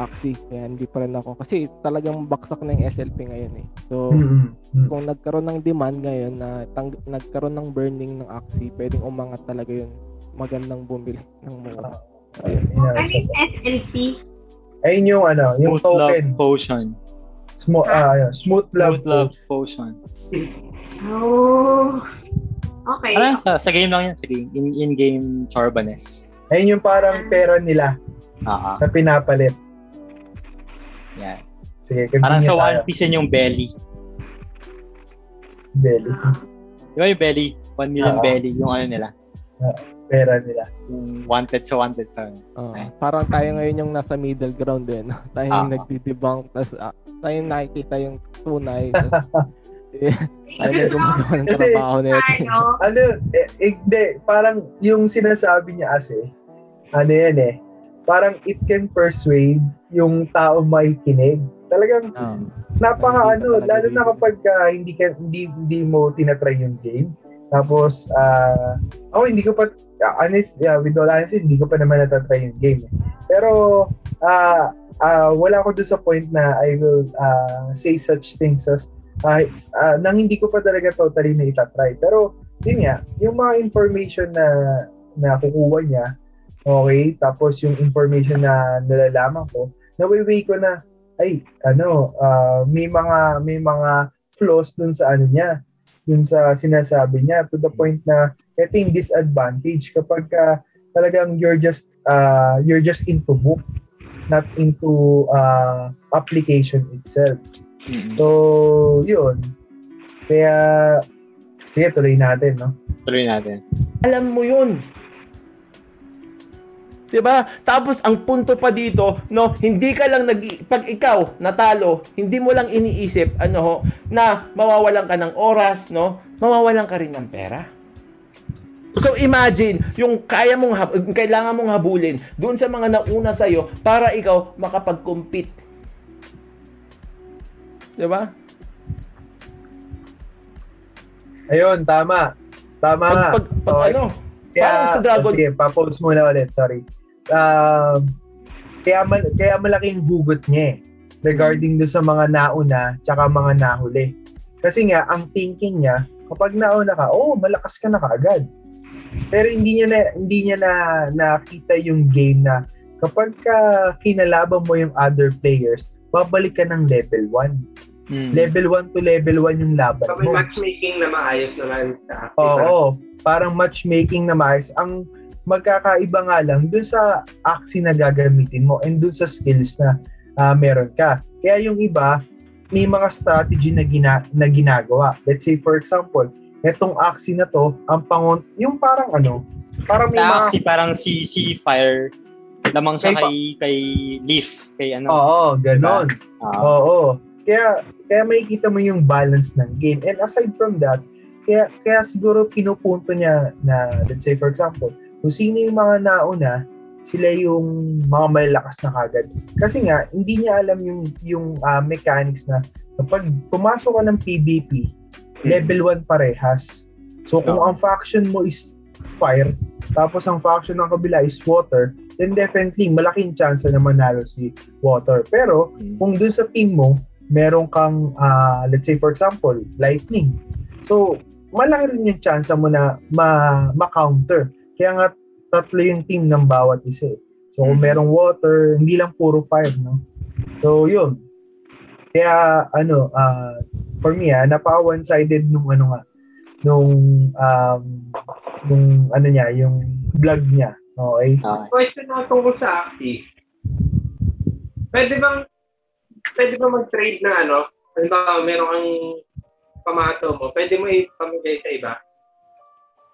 Axie. Kaya hindi pa rin ako. Kasi talagang baksak na yung SLP ngayon eh. So, Mm, mm. kung nagkaroon ng demand ngayon na tang- nagkaroon ng burning ng Axie, pwedeng umangat talaga yun. Magandang bumili ng mura. Ayun. Yun na, Ano yung SLP? ayun yung ano, yung Smooth Love token. Potion. Smo- ah, ayun, smooth love. Smooth Love Potion. Oh. Okay. Ano yan? Sa, sa game lang yan. Sa game. In, in-game Chorbanes. Ayun yung parang pera nila Ah, ah. na pinapalit. Yan. Sige, Parang sa. One Piece yan yung belly. Belly. Di ba yung belly? 1 million Oo. belly. Yung ano nila. Pera nila. Yung wanted sa wanted pa. Oo. Ay. parang tayo ngayon yung nasa middle ground din. tayo yung Ah. nagdi-debunk, tas ah, tayo yung nakikita yung tunay, tas eh, tayo na gumagawa ng Kasi- trabaho natin. Ano? Ano, eh, eh, hindi, parang yung sinasabi niya kasi, ano yan eh, parang it can persuade yung tao makikinig. Talagang Ah. napaka ano, lalo na kapag ah, hindi ka hindi hindi mo tinatry yung game. Tapos ah ako hindi ko pa honest, yeah, with all honesty, hindi ko pa naman natatry yung game. Pero ah ah, wala ako doon sa point na I will ah, say such things as ah, ah, nang hindi ko pa talaga totally na itatry. Pero yun nga, yung mga information na na kukuha niya, okay, tapos yung information na nalalaman ko, nawiwi ko na ay ano ah, may mga may mga flaws dun sa ano niya dun sa sinasabi niya to the point na ito yung disadvantage kapag ka talagang you're just ah, you're just into book not into ah, application itself so yun kaya sige tuloy natin no Tuloy natin. Alam mo yun. 'Di ba? Tapos ang punto pa dito, no, hindi ka lang nag pag ikaw natalo, hindi mo lang iniisip ano ho, na mawawalan ka ng oras, no? Mawawalan ka rin ng pera. So imagine, yung kaya mong hab- kailangan mong habulin doon sa mga nauna sa iyo para ikaw makapag-compete. 'Di ba? ayun tama tama Pag, pag, pag Okay. ano, Parang sa Dragon- Sige, pa-pause muna ulit. Sorry. Um, kaya, mal- kaya malaking hugot niya eh. Regarding do sa mga nauna tsaka mga nahuli. Kasi nga, ang thinking niya, kapag nauna ka, oh, malakas ka na kaagad. Pero hindi niya na hindi niya na nakita yung game na kapag ka kinalaban mo yung other players, babalik ka ng level 1. Mm. Level 1 to level 1 yung laban So, mo. matchmaking na maayos naman sa Oo, parang matchmaking na maayos. Ang magkakaiba nga lang dun sa axi na gagamitin mo and dun sa skills na ah, meron ka. Kaya yung iba, may mga strategy na, gina, na ginagawa. Let's say for example, etong axi na to, ang pangon, yung parang ano, parang may Sa mga, parang si, si Fire, lamang siya Kay- kay, kay Leaf, kay ano. oo, ganon. Ah, Oo. Kaya kaya makikita mo yung balance ng game. And aside from that, kaya kaya siguro pinupunto niya na let's say for example, kung sino yung mga nauna, sila yung mga malalakas na kagad. Kasi nga hindi niya alam yung yung ah, mechanics na kapag pumasok ka ng PvP, level 1 parehas. So kung ang faction mo is fire, tapos ang faction ng kabila is water, then definitely malaking chance na manalo si water. Pero kung dun sa team mo, meron kang, ah, let's say for example, lightning. So, malaki rin yung chance mo na ma- ma-counter. Kaya nga, tatlo yung team ng bawat isa. eh. So, kung Mhm. merong water, hindi lang puro fire, no? So, yun. Kaya, ano, ah, for me, ah, napaka one-sided nung ano nga, nung, um, nung, ano niya, yung vlog niya. Okay? okay. Question ako tungkol sa Axie. Pwede bang pwede ba mag-trade ng ano? Halimbawa, meron kang pamato mo, pwede mo ipamigay sa iba?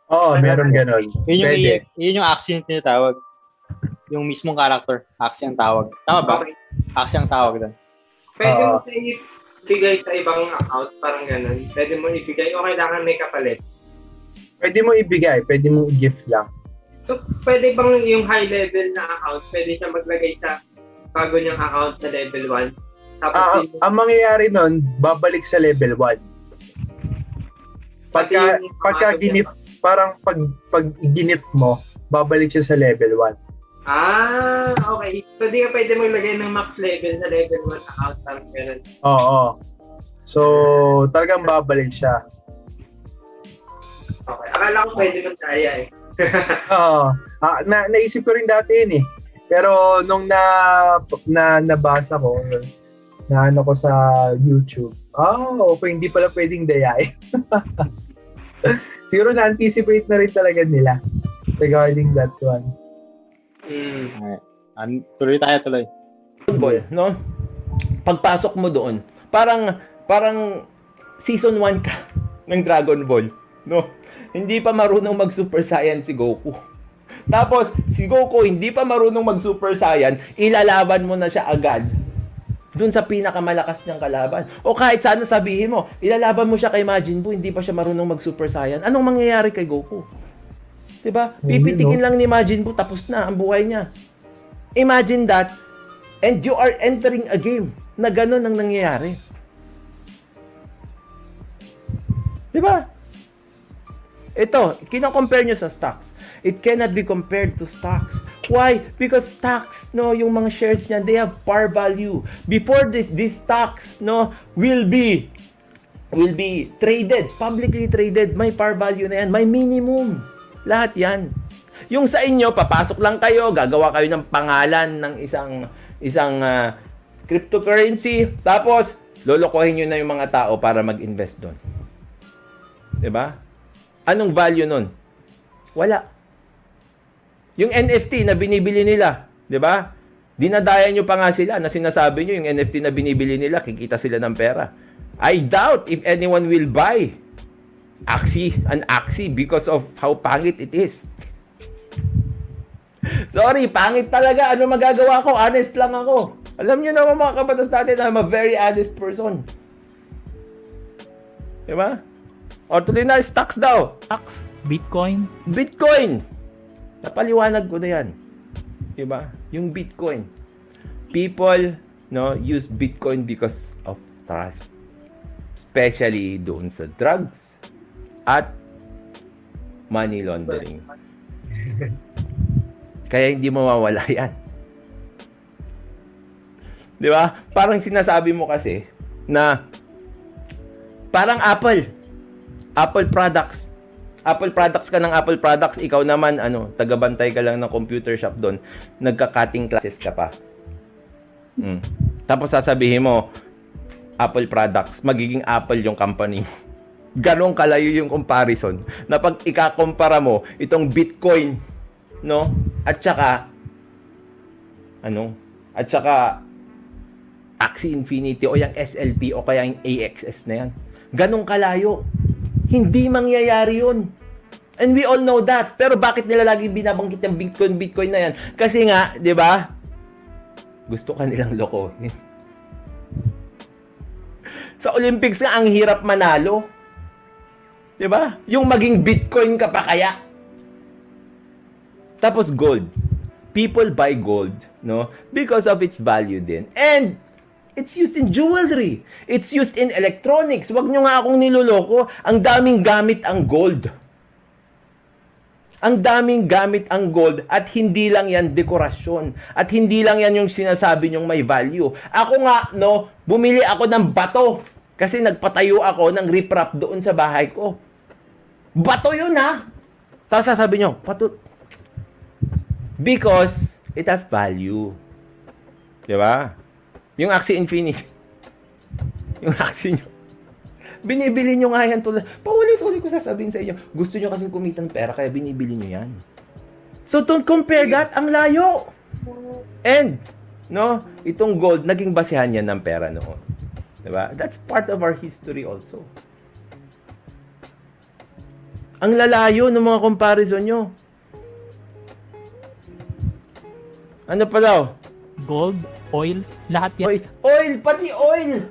Oo, meron ganon. Yun yung, Pwede. yun yung Axie yung tinatawag. Yung mismong character, Axie ang tawag. Tama ba? Okay. Axie ang tawag doon. Pwede mo sa ibigay sa ibang account, parang ganun. Pwede mo ibigay o kailangan may kapalit. Pwede mo ibigay, pwede mo i-gift lang. So, pwede bang yung high level na account, pwede siya maglagay sa bago niyang account sa level 1? Tapos Ah, yung- ang mangyayari nun, babalik sa level 1. pati Pagka, pagka ginif, parang pag, pag ginif mo, babalik siya sa level 1. Ah, okay. So, di ka pwede maglagay ng max level sa level 1 account. Parang ganun. Oo. So, talagang babalik siya. Okay. Akala ko pwede nang kaya eh. Oo. Ah, na, naisip ko rin dati yun eh. Pero nung na, na nabasa ko, na ano ko sa YouTube, oh, okay, hindi pala pwedeng dayain. Siguro na-anticipate na rin talaga nila regarding that one. Mm. Okay. An- tuloy tayo, tuloy. Ball, no? Pagpasok mo doon, parang parang season 1 ka ng Dragon Ball, no? Hindi pa marunong mag Super Saiyan si Goku. Tapos si Goku hindi pa marunong mag Super Saiyan, ilalaban mo na siya agad dun sa pinakamalakas niyang kalaban. O kahit sana sabihin mo, ilalaban mo siya kay Majin Buu, hindi pa siya marunong mag Super Saiyan. Anong mangyayari kay Goku? 'Di ba? Pipitikin lang ni Majin Buu tapos na ang buhay niya. Imagine that and you are entering a game na ganun ang nangyayari. Di ba? Ito, kino-compare nyo sa stocks. It cannot be compared to stocks. Why? Because stocks, no, yung mga shares niyan, they have par value. Before this, these stocks, no, will be will be traded, publicly traded, may par value na yan, may minimum. Lahat yan. Yung sa inyo, papasok lang kayo, gagawa kayo ng pangalan ng isang isang ah, cryptocurrency, tapos lolokohin nyo na yung mga tao para mag-invest doon. 'Di ba? Anong value nun? Wala. Yung NFT na binibili nila, 'di ba? Dinadaya nyo pa nga sila na sinasabi nyo yung NFT na binibili nila, kikita sila ng pera. I doubt if anyone will buy Axie, an Axie because of how pangit it is. Sorry, pangit talaga. Ano magagawa ko? Honest lang ako. Alam nyo naman mga kabatas natin, I'm a very honest person. Diba? O tuloy na, stocks daw. Stocks, Bitcoin, Bitcoin. Napaliwanag ko na yan. Diba? Yung Bitcoin. People no use Bitcoin because of trust. Especially doon sa drugs at money laundering. Kaya hindi mawawala yan. Di ba? Parang sinasabi mo kasi na parang Apple. Apple products. Apple products ka ng Apple products, ikaw naman ano, tagabantay ka lang ng computer shop doon, nagka-cutting classes ka pa. Mm. Tapos sasabihin mo, Apple products, magiging Apple yung company mo. Ganon kalayo yung comparison na pag ikakompara mo itong Bitcoin no? At saka ano? At saka Axie Infinity o yung SLP o kaya yung AXS na yan. Ganong kalayo. Hindi mangyayari yun. And we all know that. Pero bakit nila lagi binabanggit yung Bitcoin, Bitcoin na yan? Kasi nga, di ba? Gusto ka nilang lokohin. Sa Olympics nga, ang hirap manalo. Di ba? Yung maging Bitcoin ka pa kaya. Tapos gold. People buy gold, no? Because of its value din. And It's used in jewelry. It's used in electronics. Huwag nyo nga akong niloloko. Ang daming gamit ang gold. Ang daming gamit ang gold at hindi lang yan dekorasyon. At hindi lang yan yung sinasabi nyong may value. Ako nga, no, bumili ako ng bato. Kasi nagpatayo ako ng riprap doon sa bahay ko. Bato yun ha. Tapos sasabi nyo, pato. Because it has value. Di ba? Yung Axie Infinity. yung Axie nyo. Binibili nyo nga yan tulad. Paulit-ulit ko sasabihin sa inyo. Gusto nyo kasing kumitang pera kaya binibili nyo yan. So don't compare that. Ang layo. And, no, itong gold, naging basehan yan ng pera noon. Diba? That's part of our history also. Ang lalayo ng mga comparison nyo. Ano pa daw? Gold, oil, lahat yan. Oil, oil, pati oil.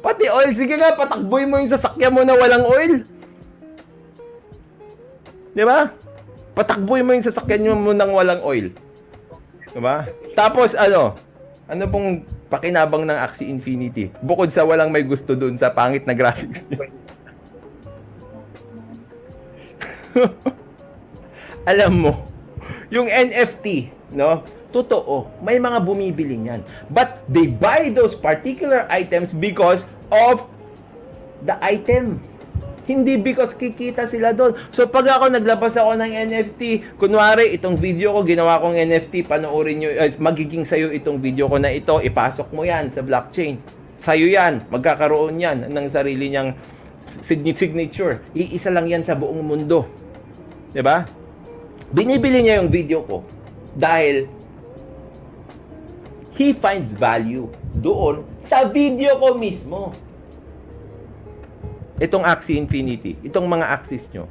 Pati oil, sige nga, patakboy mo yung sasakyan mo na walang oil. Di ba? Patakboy mo yung sasakyan mo nang walang oil. Di ba? Tapos ano? Ano pong pakinabang ng Axie Infinity? Bukod sa walang may gusto dun sa pangit na graphics niya. Alam mo, yung NFT, no? Totoo, may mga bumibili niyan. But they buy those particular items because of the item. Hindi because kikita sila doon. So pag ako naglabas ako ng NFT, kunwari itong video ko, ginawa kong NFT, panoorin nyo, eh, magiging sayo itong video ko na ito, ipasok mo yan sa blockchain. Sayo yan, magkakaroon yan ng sarili niyang signature. Iisa lang yan sa buong mundo. 'Di ba? Binibili niya yung video ko dahil he finds value doon sa video ko mismo. Itong Axie Infinity, itong mga axis nyo.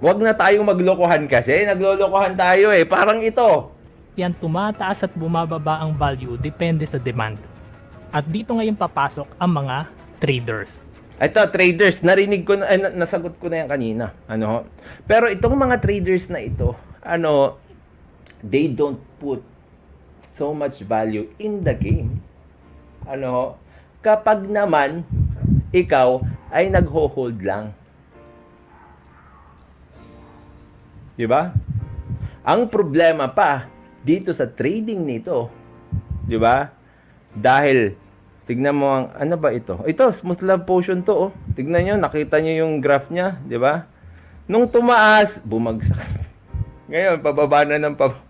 Huwag na tayong maglokohan kasi, naglolokohan tayo eh. Parang ito. Yan tumataas at bumababa ang value depende sa demand. At dito ngayon papasok ang mga traders. Ito, traders, narinig ko eh, na- nasagot ko na yan kanina. Ano? Pero itong mga traders na ito, ano, they don't put so much value in the game. Ano? Kapag naman, ikaw ay nagho-hold lang. Di ba? Ang problema pa dito sa trading nito, di ba? Dahil tignan mo ang ano ba ito? Ito, smooth love potion to oh. Tignan niyo, nakita niyo yung graph niya, di ba? Nung tumaas, bumagsak. Ngayon, pababa na ng pababa.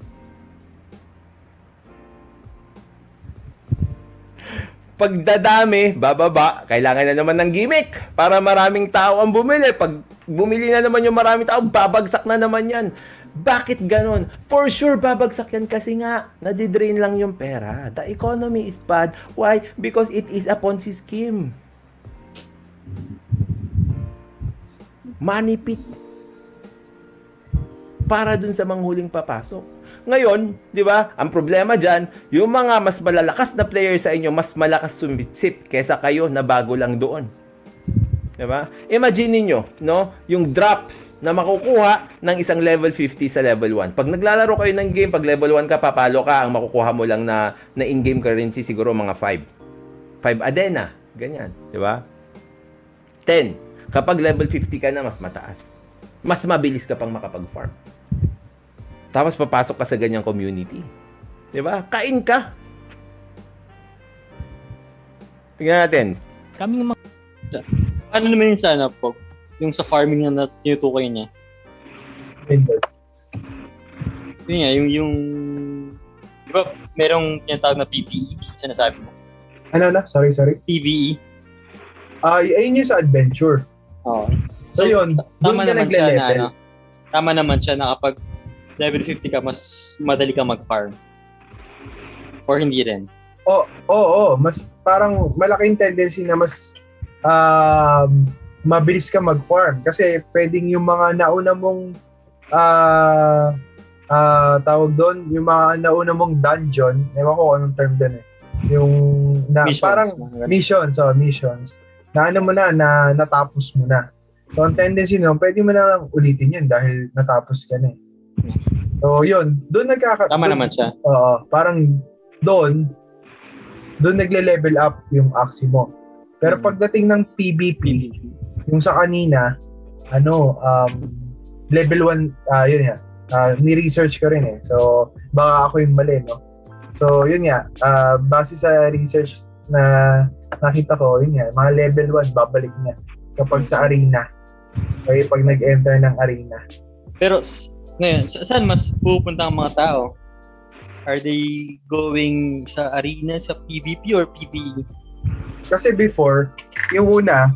pagdadami, bababa, kailangan na naman ng gimmick para maraming tao ang bumili. Pag bumili na naman yung maraming tao, babagsak na naman yan. Bakit ganon? For sure, babagsak yan kasi nga, nadidrain lang yung pera. The economy is bad. Why? Because it is a Ponzi scheme. Money pit. Para dun sa manghuling papasok. Ngayon, di ba, ang problema dyan, yung mga mas malalakas na player sa inyo, mas malakas sumitsip kesa kayo na bago lang doon. Di ba? Imagine niyo, no, yung drops na makukuha ng isang level 50 sa level 1. Pag naglalaro kayo ng game, pag level 1 ka, papalo ka, ang makukuha mo lang na, na in-game currency siguro mga 5. 5 adena. Ganyan. Di ba? 10. Kapag level 50 ka na, mas mataas. Mas mabilis ka pang makapag-farm. Tapos papasok ka sa ganyang community. 'Di ba? Kain ka. Tingnan natin. Kaming mga Ano naman yung sa ano po? Yung sa farming na tinutukoy niya. Yun nga, yung, yung, di ba, merong tinatawag na PPE, sinasabi mo. Ano na? Sorry, sorry. PVE. Ah, y- ayun yung sa adventure. Oo. So, yun, doon tama naman siya na ano. Tama naman siya na kapag level 50 ka, mas madali ka mag-farm. Or hindi rin. Oo, oo, mas parang malaking tendency na mas um, mabilis ka mag-farm kasi pwedeng yung mga nauna mong ah ah, tawag doon, yung mga nauna mong dungeon, ewan ko anong term doon eh. Yung na, Missions, parang missions, oh, missions. Na ano mo na, na natapos mo na. So, ang tendency nun, pwede mo na lang ulitin yun dahil natapos ka na eh. Yes. So, yun. Doon nagkaka... Tama doon- naman siya. Oo, parang doon, doon nagle-level up yung Axie mo. Pero Mm. pagdating ng PvP, yung sa kanina, ano, um, level 1, ah yun nga, ah, ni-research ko rin eh. So, baka ako yung mali, no? So, yun nga, ah, base sa research na nakita ko, yun nga, mga level 1, babalik nga kapag sa arena. Okay, pag nag-enter ng arena. Pero ngayon, sa- saan mas pupunta ang mga tao? Are they going sa arena, sa PvP or PvE? Kasi before, yung una,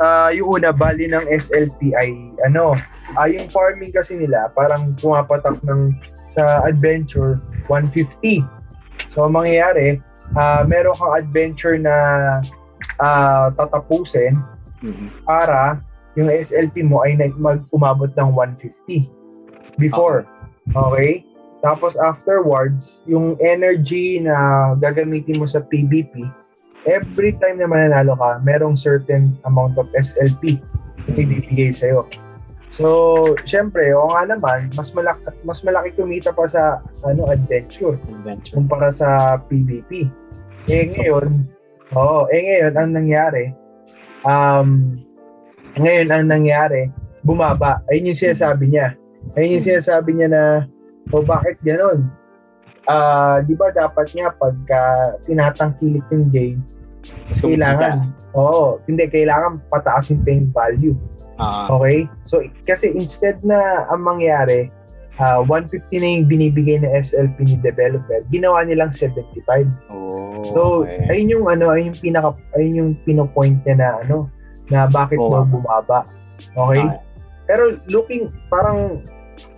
ah yung una, bali ng SLP ay, ano, ah yung farming kasi nila, parang pumapatak ng sa adventure 150. So, ang mangyayari, ah meron kang adventure na ah tatapusin para yung SLP mo ay nag mag umabot ng 150 before. Okay? Tapos afterwards, yung energy na gagamitin mo sa PvP, every time na mananalo ka, merong certain amount of SLP na ibibigay sa'yo. So, syempre, o nga naman, mas malaki, mas malaki kumita pa sa ano adventure Adventure. kumpara sa PvP. Eh ngayon, oo, eh ngayon ang nangyari, um, ngayon ang nangyari, bumaba. Ayun yung sinasabi niya. Ayun yung sinasabi niya na, o bakit ganon? Ah, di ba dapat nga pagka tinatangkilik yung game, kumikita. kailangan, oo, hindi, kailangan pataasin pa yung value. Ah, Okay? So, kasi instead na ang mangyari, ah, 150 na yung binibigay na SLP ni developer, ginawa nilang 75. oh, So, okay. ayun yung ano, ayun yung pinaka ayun yung pinopoint niya na ano, na bakit Oo. daw bumaba. Okay? Ah, Pero looking parang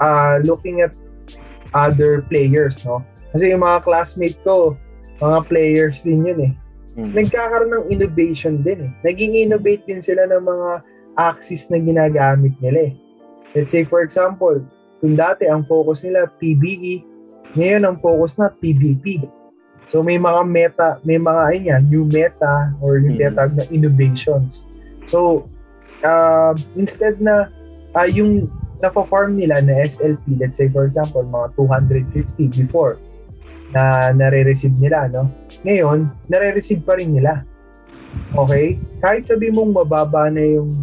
ah, looking at other players, no? Kasi yung mga classmate ko, mga players din yun eh. hmm. Nagkakaroon ng innovation din eh. Naging innovate din sila ng mga axis na ginagamit nila eh. Let's say for example, kung dati ang focus nila PBE, ngayon ang focus na PvP. So may mga meta, may mga ayun yan, new meta or yung Hmm. tinatawag na innovations. So uh, instead na ah, yung na-farm nila na SLP, let's say for example, mga 250 before na nare-receive nila, no? Ngayon, nare-receive pa rin nila. Okay? Kahit sabi mong mababa na yung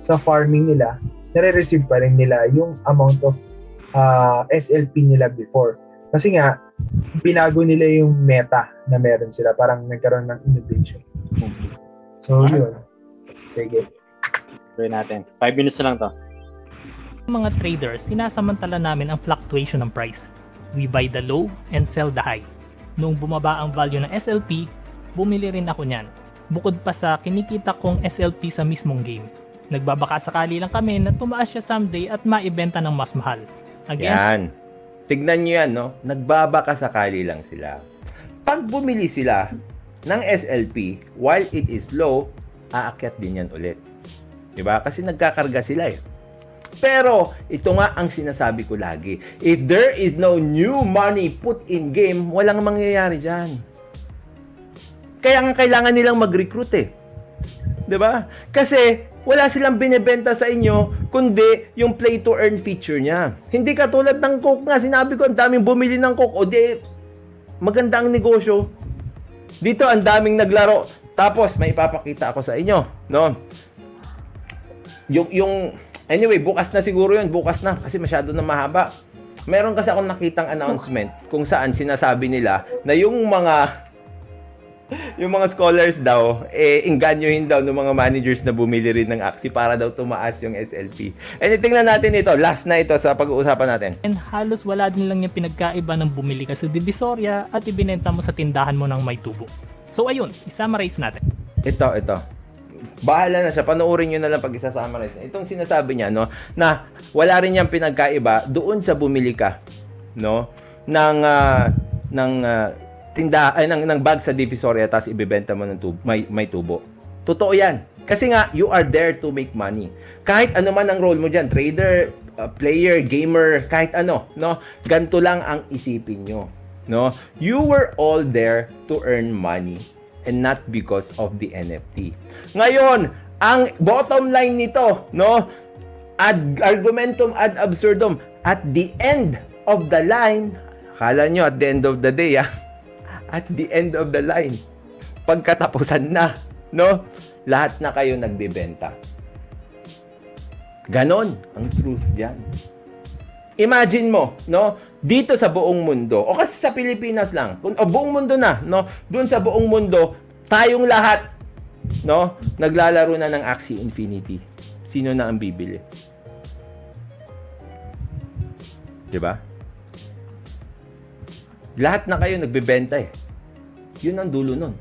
sa farming nila, nare-receive pa rin nila yung amount of ah, SLP nila before. Kasi nga, binago nila yung meta na meron sila. Parang nagkaroon ng innovation. So, Alright. yun. Sige. Try natin. Five minutes na lang to. mga traders, sinasamantala namin ang fluctuation ng price. We buy the low and sell the high. Noong bumaba ang value ng SLP, bumili rin ako niyan. Bukod pa sa kinikita kong SLP sa mismong game. Nagbabaka sakali lang kami na tumaas siya someday at maibenta ng mas mahal. Again, Yan. Tignan nyo yan, no? Nagbabaka sakali lang sila. Pag bumili sila ng SLP, while it is low, aakyat din yan ulit. Diba? Kasi nagkakarga sila eh. Pero, ito nga ang sinasabi ko lagi. If there is no new money put in game, walang mangyayari dyan. Kaya nga kailangan nilang mag-recruit eh. 'Di ba? Kasi wala silang binebenta sa inyo kundi yung play to earn feature niya. Hindi katulad ng Coke nga, sinabi ko ang daming bumili ng Coke o di maganda ang negosyo. Dito ang daming naglaro. Tapos may ipapakita ako sa inyo, no? Yung yung anyway, bukas na siguro 'yun, bukas na kasi masyado na mahaba. Meron kasi akong nakitang announcement kung saan sinasabi nila na yung mga yung mga scholars daw, eh, inganyohin daw ng mga managers na bumili rin ng Axie para daw tumaas yung SLP. And tingnan natin ito, last na ito sa pag-uusapan natin. and halos wala din lang yung pinagkaiba ng bumili ka sa Divisoria at ibinenta mo sa tindahan mo ng may tubo. So ayun, isummarize natin. Ito, ito. Bahala na siya. Panoorin nyo na lang pag isasummarize. Itong sinasabi niya, no, na wala rin niyang pinagkaiba doon sa bumili ka, no, ng, ah, ng ah, tinda, ay, ng, ng bag sa Divisoria tapos ibebenta mo ng tubo, may, may tubo. Totoo yan. Kasi nga, you are there to make money. Kahit ano man ang role mo dyan, trader, uh, player, gamer, kahit ano, no? Ganto lang ang isipin nyo, no? You were all there to earn money and not because of the NFT. Ngayon, ang bottom line nito, no? Ad argumentum ad absurdum. At the end of the line, kala nyo at the end of the day, ah, at the end of the line, pagkatapusan na, no? Lahat na kayo nagbebenta. Ganon ang truth diyan. Imagine mo, no? Dito sa buong mundo, o kasi sa Pilipinas lang, o buong mundo na, no? Doon sa buong mundo, tayong lahat, no? Naglalaro na ng Axie Infinity. Sino na ang bibili? 'Di ba? Lahat na kayo nagbebenta eh. Yun ang dulo nun.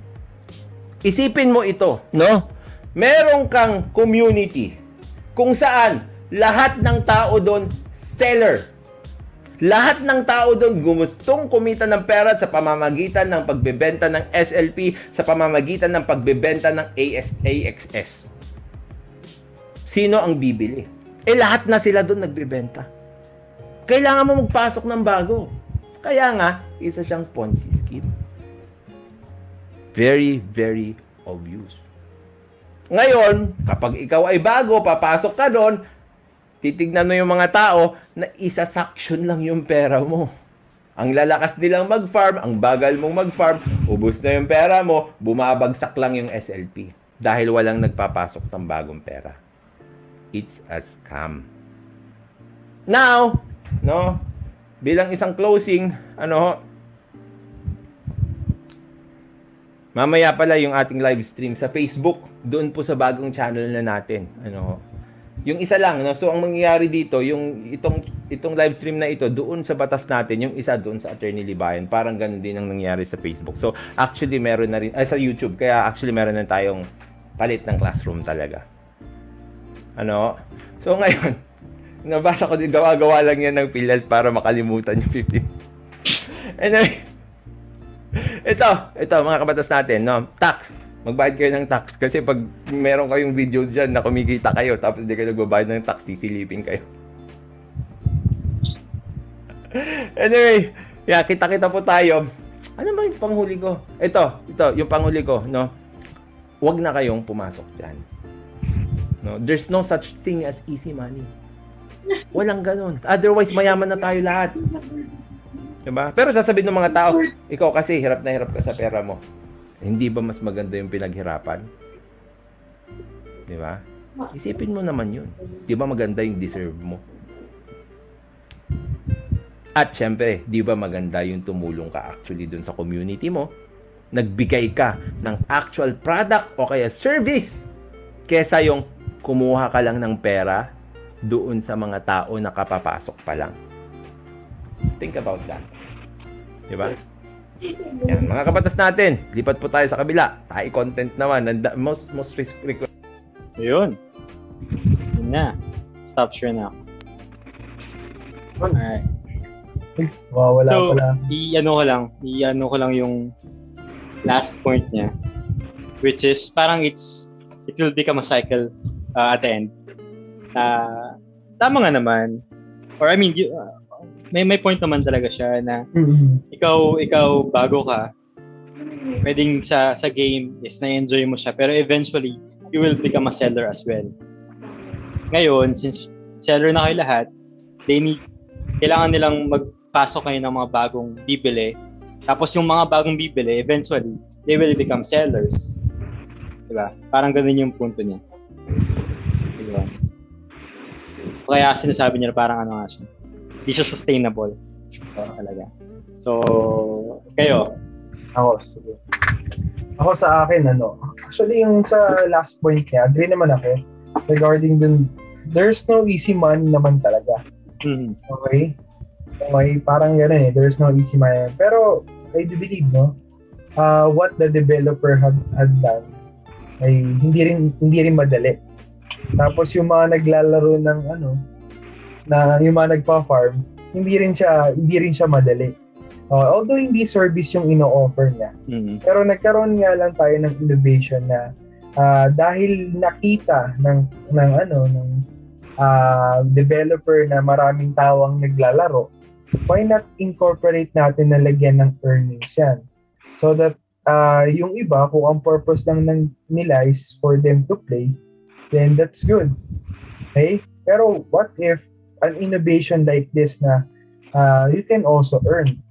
Isipin mo ito, no? Meron kang community kung saan lahat ng tao doon seller. Lahat ng tao doon gumustong kumita ng pera sa pamamagitan ng pagbebenta ng SLP, sa pamamagitan ng pagbebenta ng AS, AXS. Sino ang bibili? Eh lahat na sila doon nagbebenta. Kailangan mo magpasok ng bago. Kaya nga, isa siyang Ponzi scheme. Very, very obvious. Ngayon, kapag ikaw ay bago, papasok ka doon, titignan mo yung mga tao na isa-suction lang yung pera mo. Ang lalakas nilang mag-farm, ang bagal mong mag-farm, ubos na yung pera mo, bumabagsak lang yung SLP dahil walang nagpapasok ng bagong pera. It's a scam. Now, no, bilang isang closing, ano, mamaya pala yung ating live stream sa Facebook, doon po sa bagong channel na natin. Ano, yung isa lang, no? So ang mangyayari dito, yung itong itong live stream na ito doon sa batas natin, yung isa doon sa Attorney Libayan, parang ganun din ang nangyari sa Facebook. So actually meron na rin ay sa YouTube, kaya actually meron na tayong palit ng classroom talaga. Ano? So ngayon, nabasa ko din gawa-gawa lang yan ng PhilHealth para makalimutan yung 15. anyway, ito, ito mga kabatas natin, no? Tax magbayad kayo ng tax kasi pag meron kayong video diyan na kumikita kayo tapos hindi kayo nagbabayad ng tax, sisilipin kayo. anyway, yeah, kita-kita po tayo. Ano ba yung panghuli ko? Ito, ito, yung panghuli ko, no? Huwag na kayong pumasok diyan. No, there's no such thing as easy money. Walang ganun. Otherwise, mayaman na tayo lahat. Diba? Pero sasabihin ng mga tao, ikaw kasi hirap na hirap ka sa pera mo. Hindi ba mas maganda yung pinaghirapan? Di ba? Isipin mo naman yun. Di ba maganda yung deserve mo? At syempre, di ba maganda yung tumulong ka actually dun sa community mo? Nagbigay ka ng actual product o kaya service kesa yung kumuha ka lang ng pera doon sa mga tao na kapapasok pa lang. Think about that. Di ba? Yan, mga kabatas natin, lipat po tayo sa kabila. Tayo content naman, Nanda, most most risk request. Yun. Yun na. Stop share na. Alright. Wow, wala so, pala. i-ano ko lang, i-ano ko lang yung last point niya. Which is, parang it's, it will become a cycle uh, at the end. Uh, tama nga naman. Or I mean, you, uh, may may point naman talaga siya na Mhm. ikaw ikaw bago ka pwedeng sa sa game is na-enjoy mo siya pero eventually you will become a seller as well. Ngayon since seller na kayo lahat they need kailangan nilang magpasok kayo ng mga bagong bibili. Tapos yung mga bagong bibili eventually they will become sellers. Diba? Parang ganun yung punto niya. Diba? Kaya sinasabi niya parang ano nga siya hindi siya sustainable so, talaga so kayo Ako, sige. Ako sa akin, ano, actually yung sa last point niya, agree naman ako regarding dun, there's no easy money naman talaga. Mhm. Okay? Okay, parang gano'n eh, there's no easy money. Pero, I do believe, no, uh, what the developer had, had done ay hindi rin hindi rin madali. Tapos yung mga naglalaro ng ano na yung mga nagfa-farm, hindi rin siya hindi rin siya madali. Uh, although hindi service yung ino-offer niya. Mm. Pero nagkaroon nga lang tayo ng innovation na ah, dahil nakita ng ng ano ng ah, developer na maraming tao ang naglalaro, why not incorporate natin na lagyan ng earnings yan? So that ah, yung iba, kung ang purpose lang ng nila is for them to play, then that's good. Okay? Pero what if an innovation like this na ah, you can also earn?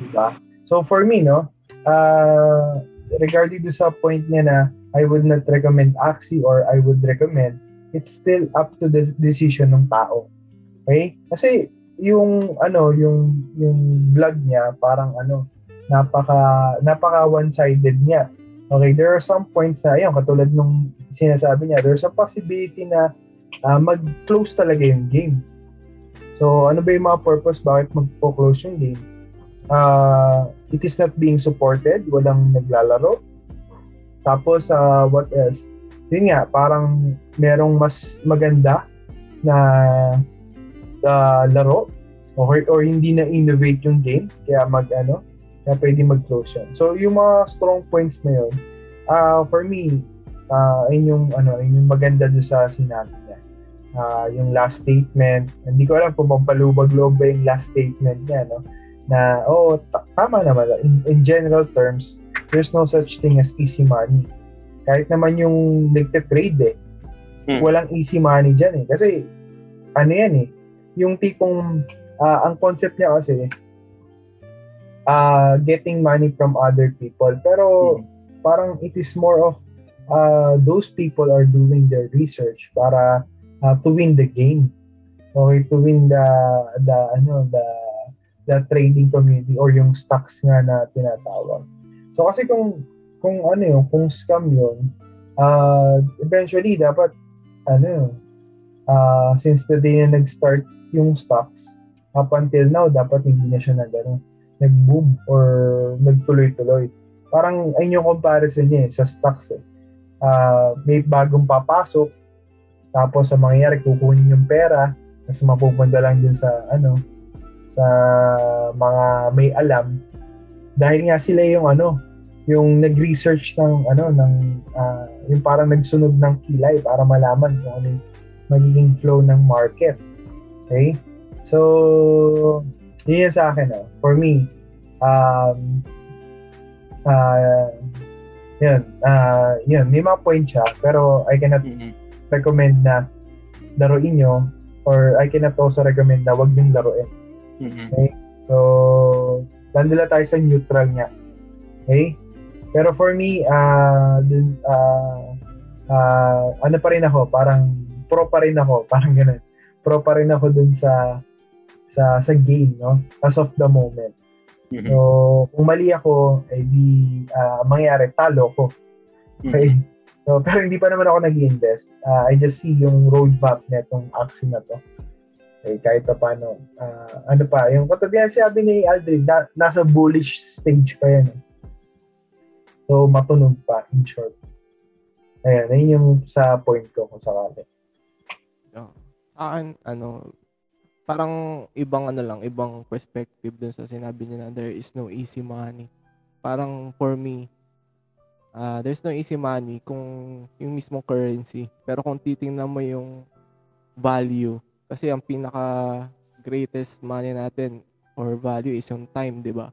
Diba? So for me, no, uh, regarding do sa point niya na I would not recommend Axie or I would recommend, it's still up to the decision ng tao. Okay? Kasi yung ano, yung yung vlog niya parang ano, napaka napaka one-sided niya. Okay, there are some points na ayun, katulad nung sinasabi niya, there's a possibility na ah, mag-close talaga yung game. So, ano ba yung mga purpose bakit mag-close yung game? uh, it is not being supported, walang naglalaro. Tapos, uh, what else? Yun nga, parang merong mas maganda na uh, laro or, or hindi na innovate yung game kaya mag ano kaya pwede mag-close yan. So yung mga strong points na yun uh, for me uh, ayun yung ano ayun yung maganda do sa sinabi. Uh, yung last statement, hindi ko alam kung mampalubag loob ba yung last statement niya, no? Na, oh, t- tama naman. In, in general terms, there's no such thing as easy money. Kahit naman yung nagte-trade eh, Hmm. walang easy money dyan eh. Kasi, ano yan eh, yung tipong, ah, ang concept niya kasi, ah getting money from other people. Pero, parang it is more of, uh, those people are doing their research para uh, to win the game. Okay, to win the, the, ano, the, the trading community or yung stocks nga na tinatawag. So kasi kung kung ano yun, kung scam yun, uh, eventually dapat ano uh, since the day na nag-start yung stocks up until now dapat hindi na siya nag ano, nag-boom or nagtuloy-tuloy. Parang ayun yung comparison niya eh, sa stocks eh. Uh, may bagong papasok tapos sa mangyayari kukunin yung pera tapos mapupunta lang dun sa ano sa mga may alam dahil nga sila yung ano yung nag-research ng ano ng ah, yung parang nagsunod ng kilay para malaman kung ano yung magiging flow ng market. Okay? So, yun sa akin. ah. For me, um, ah yun, ah yun, may mga point siya, pero I cannot Mm-mm. Recommend na laruin nyo or I cannot also recommend na wag nyung laruin. Mm-mm. So, nandun lang tayo sa neutral nga. Okay? Pero for me, ah dun, ah ah, ano pa rin ako, parang pro pa rin ako, parang ganun. Pro pa rin ako dun sa sa sa game, no? As of the moment. Mhm. So, kung mali ako, eh di ah, mangyayari, talo ko. Okay? So, pero hindi pa naman ako nag-invest. Ah, I just see yung roadmap netong action na to. Okay, kahit pa paano. ah, ano pa, yung katabi sabi ni Aldrin, na, nasa bullish stage pa yan. eh. So, matunog pa, in short. Ayan, ayun yung sa point ko kung sakali. Sa akin, ano, parang ibang ano lang, ibang perspective dun sa sinabi niya na there is no easy money. Parang for me, ah there's no easy money kung yung mismong currency. Pero kung titingnan mo yung value, kasi ang pinaka greatest money natin or value is yung time, di ba?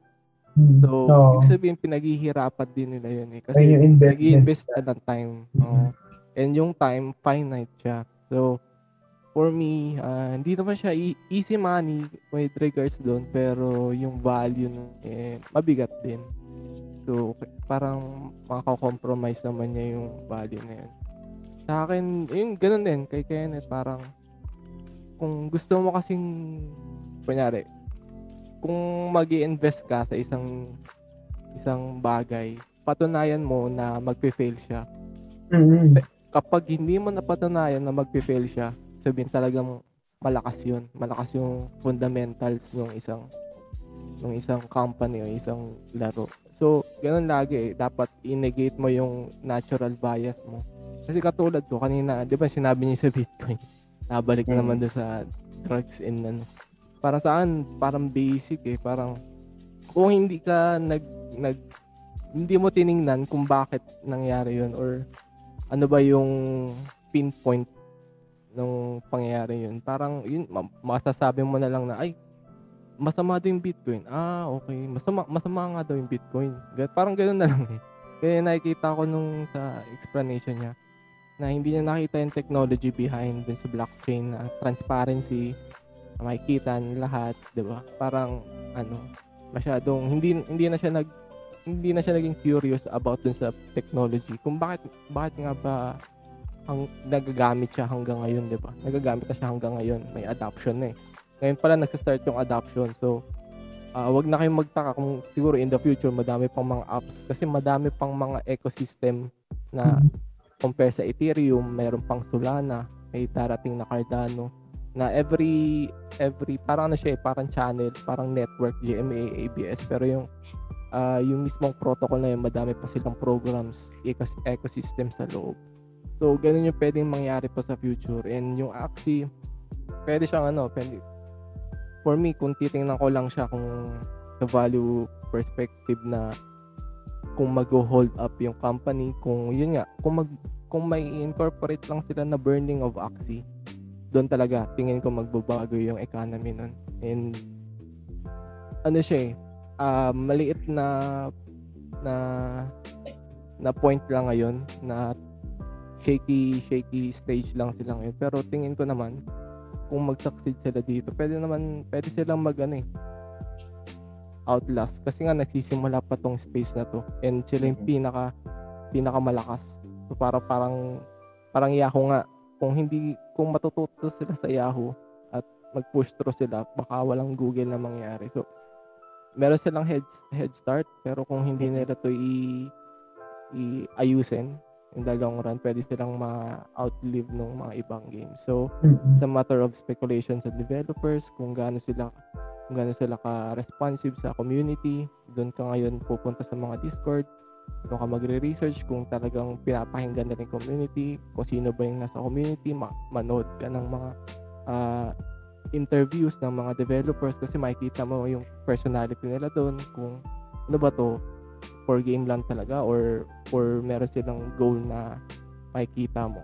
Hmm. So, Oo. ibig sabihin, pinaghihirapan din nila yun eh. Kasi nag-invest ka ng time. Mhm. oo. And yung time, finite siya. So, for me, ah, hindi naman siya e- easy money with regards doon, pero yung value nun, eh, mabigat din. So, parang makakompromise naman niya yung value na yun. Sa akin, yun, ganun din, kay Kenneth, parang, kung gusto mo kasing, kunyari, kung mag invest ka sa isang isang bagay, patunayan mo na magpe-fail siya. Mhm. Kapag hindi mo napatunayan na magpe-fail siya, sabihin talagang malakas yun. Malakas yung fundamentals ng isang ng isang company o isang laro. So, ganun lagi eh. Dapat i-negate mo yung natural bias mo. Kasi katulad ko kanina, 'di ba sinabi niya sa Bitcoin, nabalik Mm. naman do sa drugs and ano. Para sa akin, parang basic eh, parang kung hindi ka nag nag hindi mo tiningnan kung bakit nangyari yun or ano ba yung pinpoint nung pangyayari yun. Parang yun, ma- masasabi mo na lang na, ay, masama daw yung Bitcoin. Ah, okay. Masama, masama nga daw yung Bitcoin. Parang ganoon na lang eh. Kaya nakikita ko nung sa explanation niya na hindi niya nakita yung technology behind dun sa blockchain na transparency, na makikita ng lahat, 'di ba? Parang ano, masyadong hindi hindi na siya nag hindi na siya naging curious about dun sa technology. Kung bakit bakit nga ba ang nagagamit siya hanggang ngayon, 'di ba? Nagagamit na siya hanggang ngayon. May adoption na eh. Ngayon pala nagsa-start yung adoption. So, ah wag na kayong magtaka kung siguro in the future madami pang mga apps kasi madami pang mga ecosystem na compare sa Ethereum, mayroon pang Solana, may darating na Cardano na every every parang ano siya eh, parang channel, parang network, GMA, ABS pero yung ah, yung mismong protocol na yun, madami pa silang programs, ecos- ecosystem sa loob. So, ganun yung pwedeng mangyari pa sa future. And yung Axie, pwede siyang ano, pwede, for me, kung titingnan ko lang siya kung sa value perspective na kung mag-hold up yung company, kung yun nga, kung mag kung may incorporate lang sila na burning of Axie, doon talaga tingin ko magbabago yung economy nun. And ano siya eh, ah, maliit na na na point lang ngayon na shaky shaky stage lang sila ngayon pero tingin ko naman kung mag-succeed sila dito pwede naman pwede silang mag ano eh outlast. Kasi nga nagsisimula pa tong space na to. And sila yung pinaka pinaka malakas so para parang parang Yahoo nga. Kung hindi kung matututo sila sa Yahoo at mag-push through sila baka walang Google na mangyari. So meron silang head head start pero kung hindi nila to i i-ayusin in the long run pwede silang ma-outlive ng mga ibang games. So it's a matter of speculation sa developers kung gaano sila kung gaano sila ka-responsive sa community. Doon ka ngayon pupunta sa mga Discord. Doon ka magre-research kung talagang pinapakinggan nila yung community kung sino ba yung nasa community ma- manood ka ng mga ah, interviews ng mga developers kasi makikita mo yung personality nila doon kung ano ba to for game lang talaga or or meron silang goal na makikita mo.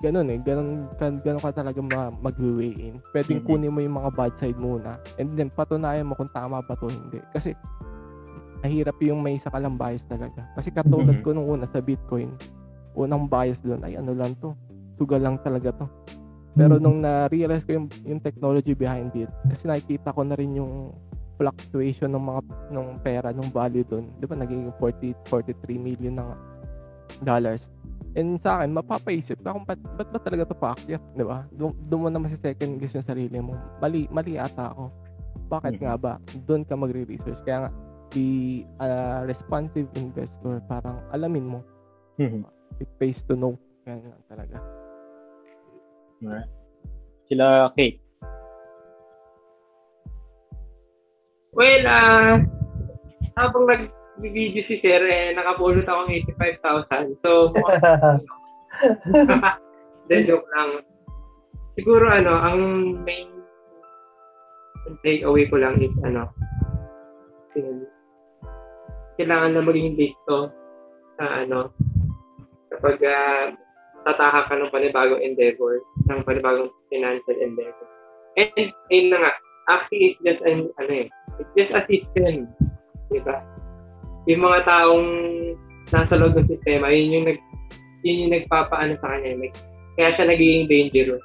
Ganun eh, ganun, gan- ganun ka talaga ma- mag-weigh in. Pwedeng Mhm. kunin mo yung mga bad side muna and then patunayan mo kung tama ba to hindi. Kasi mahirap yung may isa ka lang bias talaga. Kasi katulad Mhm. ko nung una sa Bitcoin, unang bias doon ay ano lang to, sugal lang talaga to. Pero Mhm. nung na-realize ko yung, yung technology behind it, kasi nakikita ko na rin yung fluctuation ng mga ng pera, ng value doon. 'Di ba naging 40 43 million na nga dollars. And sa akin, mapapaisip ka kung ba't, ba't ba talaga to paakyat, 'di ba? Doon mo naman sa second guess yung sarili mo. Mali mali ata ako. Bakit nga ba? Doon ka magre-research. Kaya nga be a responsive investor, parang alamin mo. Mhm. It pays to know. Ganyan lang talaga. Alright. Sila Kate. Well, ah, habang nag-video si Sir, eh, nakapulot akong 85,000. So, then joke lang. Siguro ano, ang main take away ko lang is ano, kailangan na maging listo sa ano, kapag uh, tataka ka ng panibagong endeavor, ng panibagong financial endeavor. And, ayun na nga, actually, it's just an, ano eh, it's just a system. Di? Yung mga taong nasa loob ng sistema, yun yung nag, yun yung nagpapaano sa kanya. Like, kaya siya nagiging dangerous.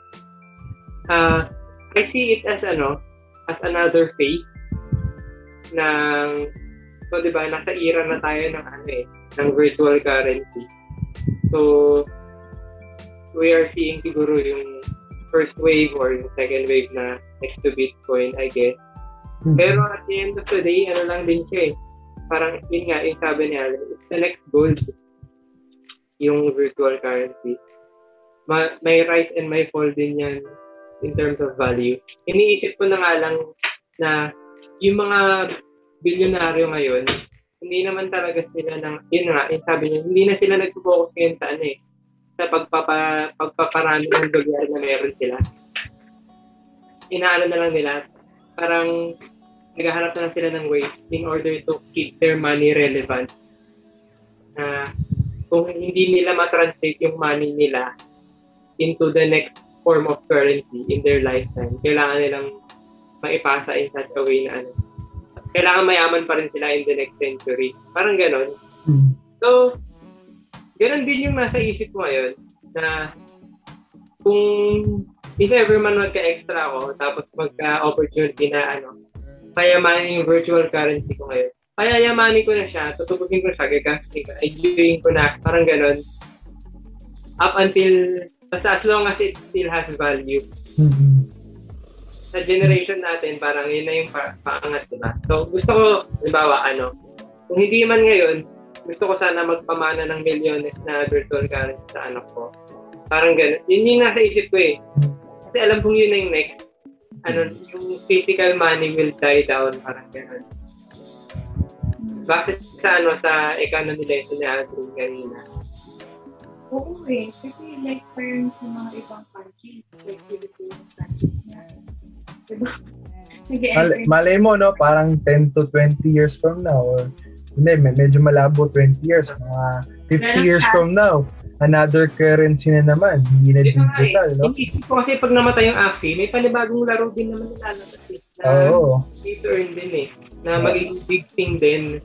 Ah, I see it as ano, as another phase ng so 'di ba nasa era na tayo ng ano eh ng virtual currency so we are seeing siguro yung first wave or yung second wave na next to Bitcoin I guess pero at the end of the day ano lang din siya eh. Parang yun nga yung sabi ni Alan it's the next gold. Yung virtual currency. Ma- may rise and may fall din yan in terms of value. Iniisip ko na nga lang na yung mga bilyonaryo ngayon hindi naman talaga sila ng, yun nga, yung sabi niya, hindi na sila nag-focus ngayon sa ano eh, sa pagpapa, pagpaparami ng dolyar na meron sila. Inaano na lang nila, parang naghahanap na sila ng ways in order to keep their money relevant. Na kung hindi nila matranslate yung money nila into the next form of currency in their lifetime, kailangan nilang maipasa in such a way na ano, kailangan mayaman pa rin sila in the next century. Parang ganon. Hmm. So, ganon din yung nasa isip ko ngayon na kung if ever man magka-extra ako tapos magka-opportunity na ano, payamanin yung virtual currency ko ngayon. Payayamanin ko na siya, tutubugin ko siya, gagastin ko, i ko na, parang ganon. Up until, basta as long as it still has value Mhm. sa generation natin, parang yun na yung pa- paangat, diba? So, gusto ko, halimbawa, ano, kung hindi man ngayon, gusto ko sana magpamana ng milyones na virtual currency sa anak ko. Parang gano'n. Yun yung nasa isip ko eh. Kasi alam kong yun na yung next. Ano, yung physical money will die down. Parang gano'n. Bakit sa ano, sa economy lesson ni Andrew kanina. Oo eh. Kasi like parang sa mga ibang countries, like Philippines countries na, diba? Mal- malay mo, no? Parang 10 to 20 years from now. Or, hindi, may- medyo malabo 20 years. Mga 50 years from now. Another currency na naman. Hindi na nga digital, eh. no? Hindi ko kasi pag namatay yung Axie, may panibagong laro din naman nilalabas eh. Na to earn din eh. Na magiging big thing din.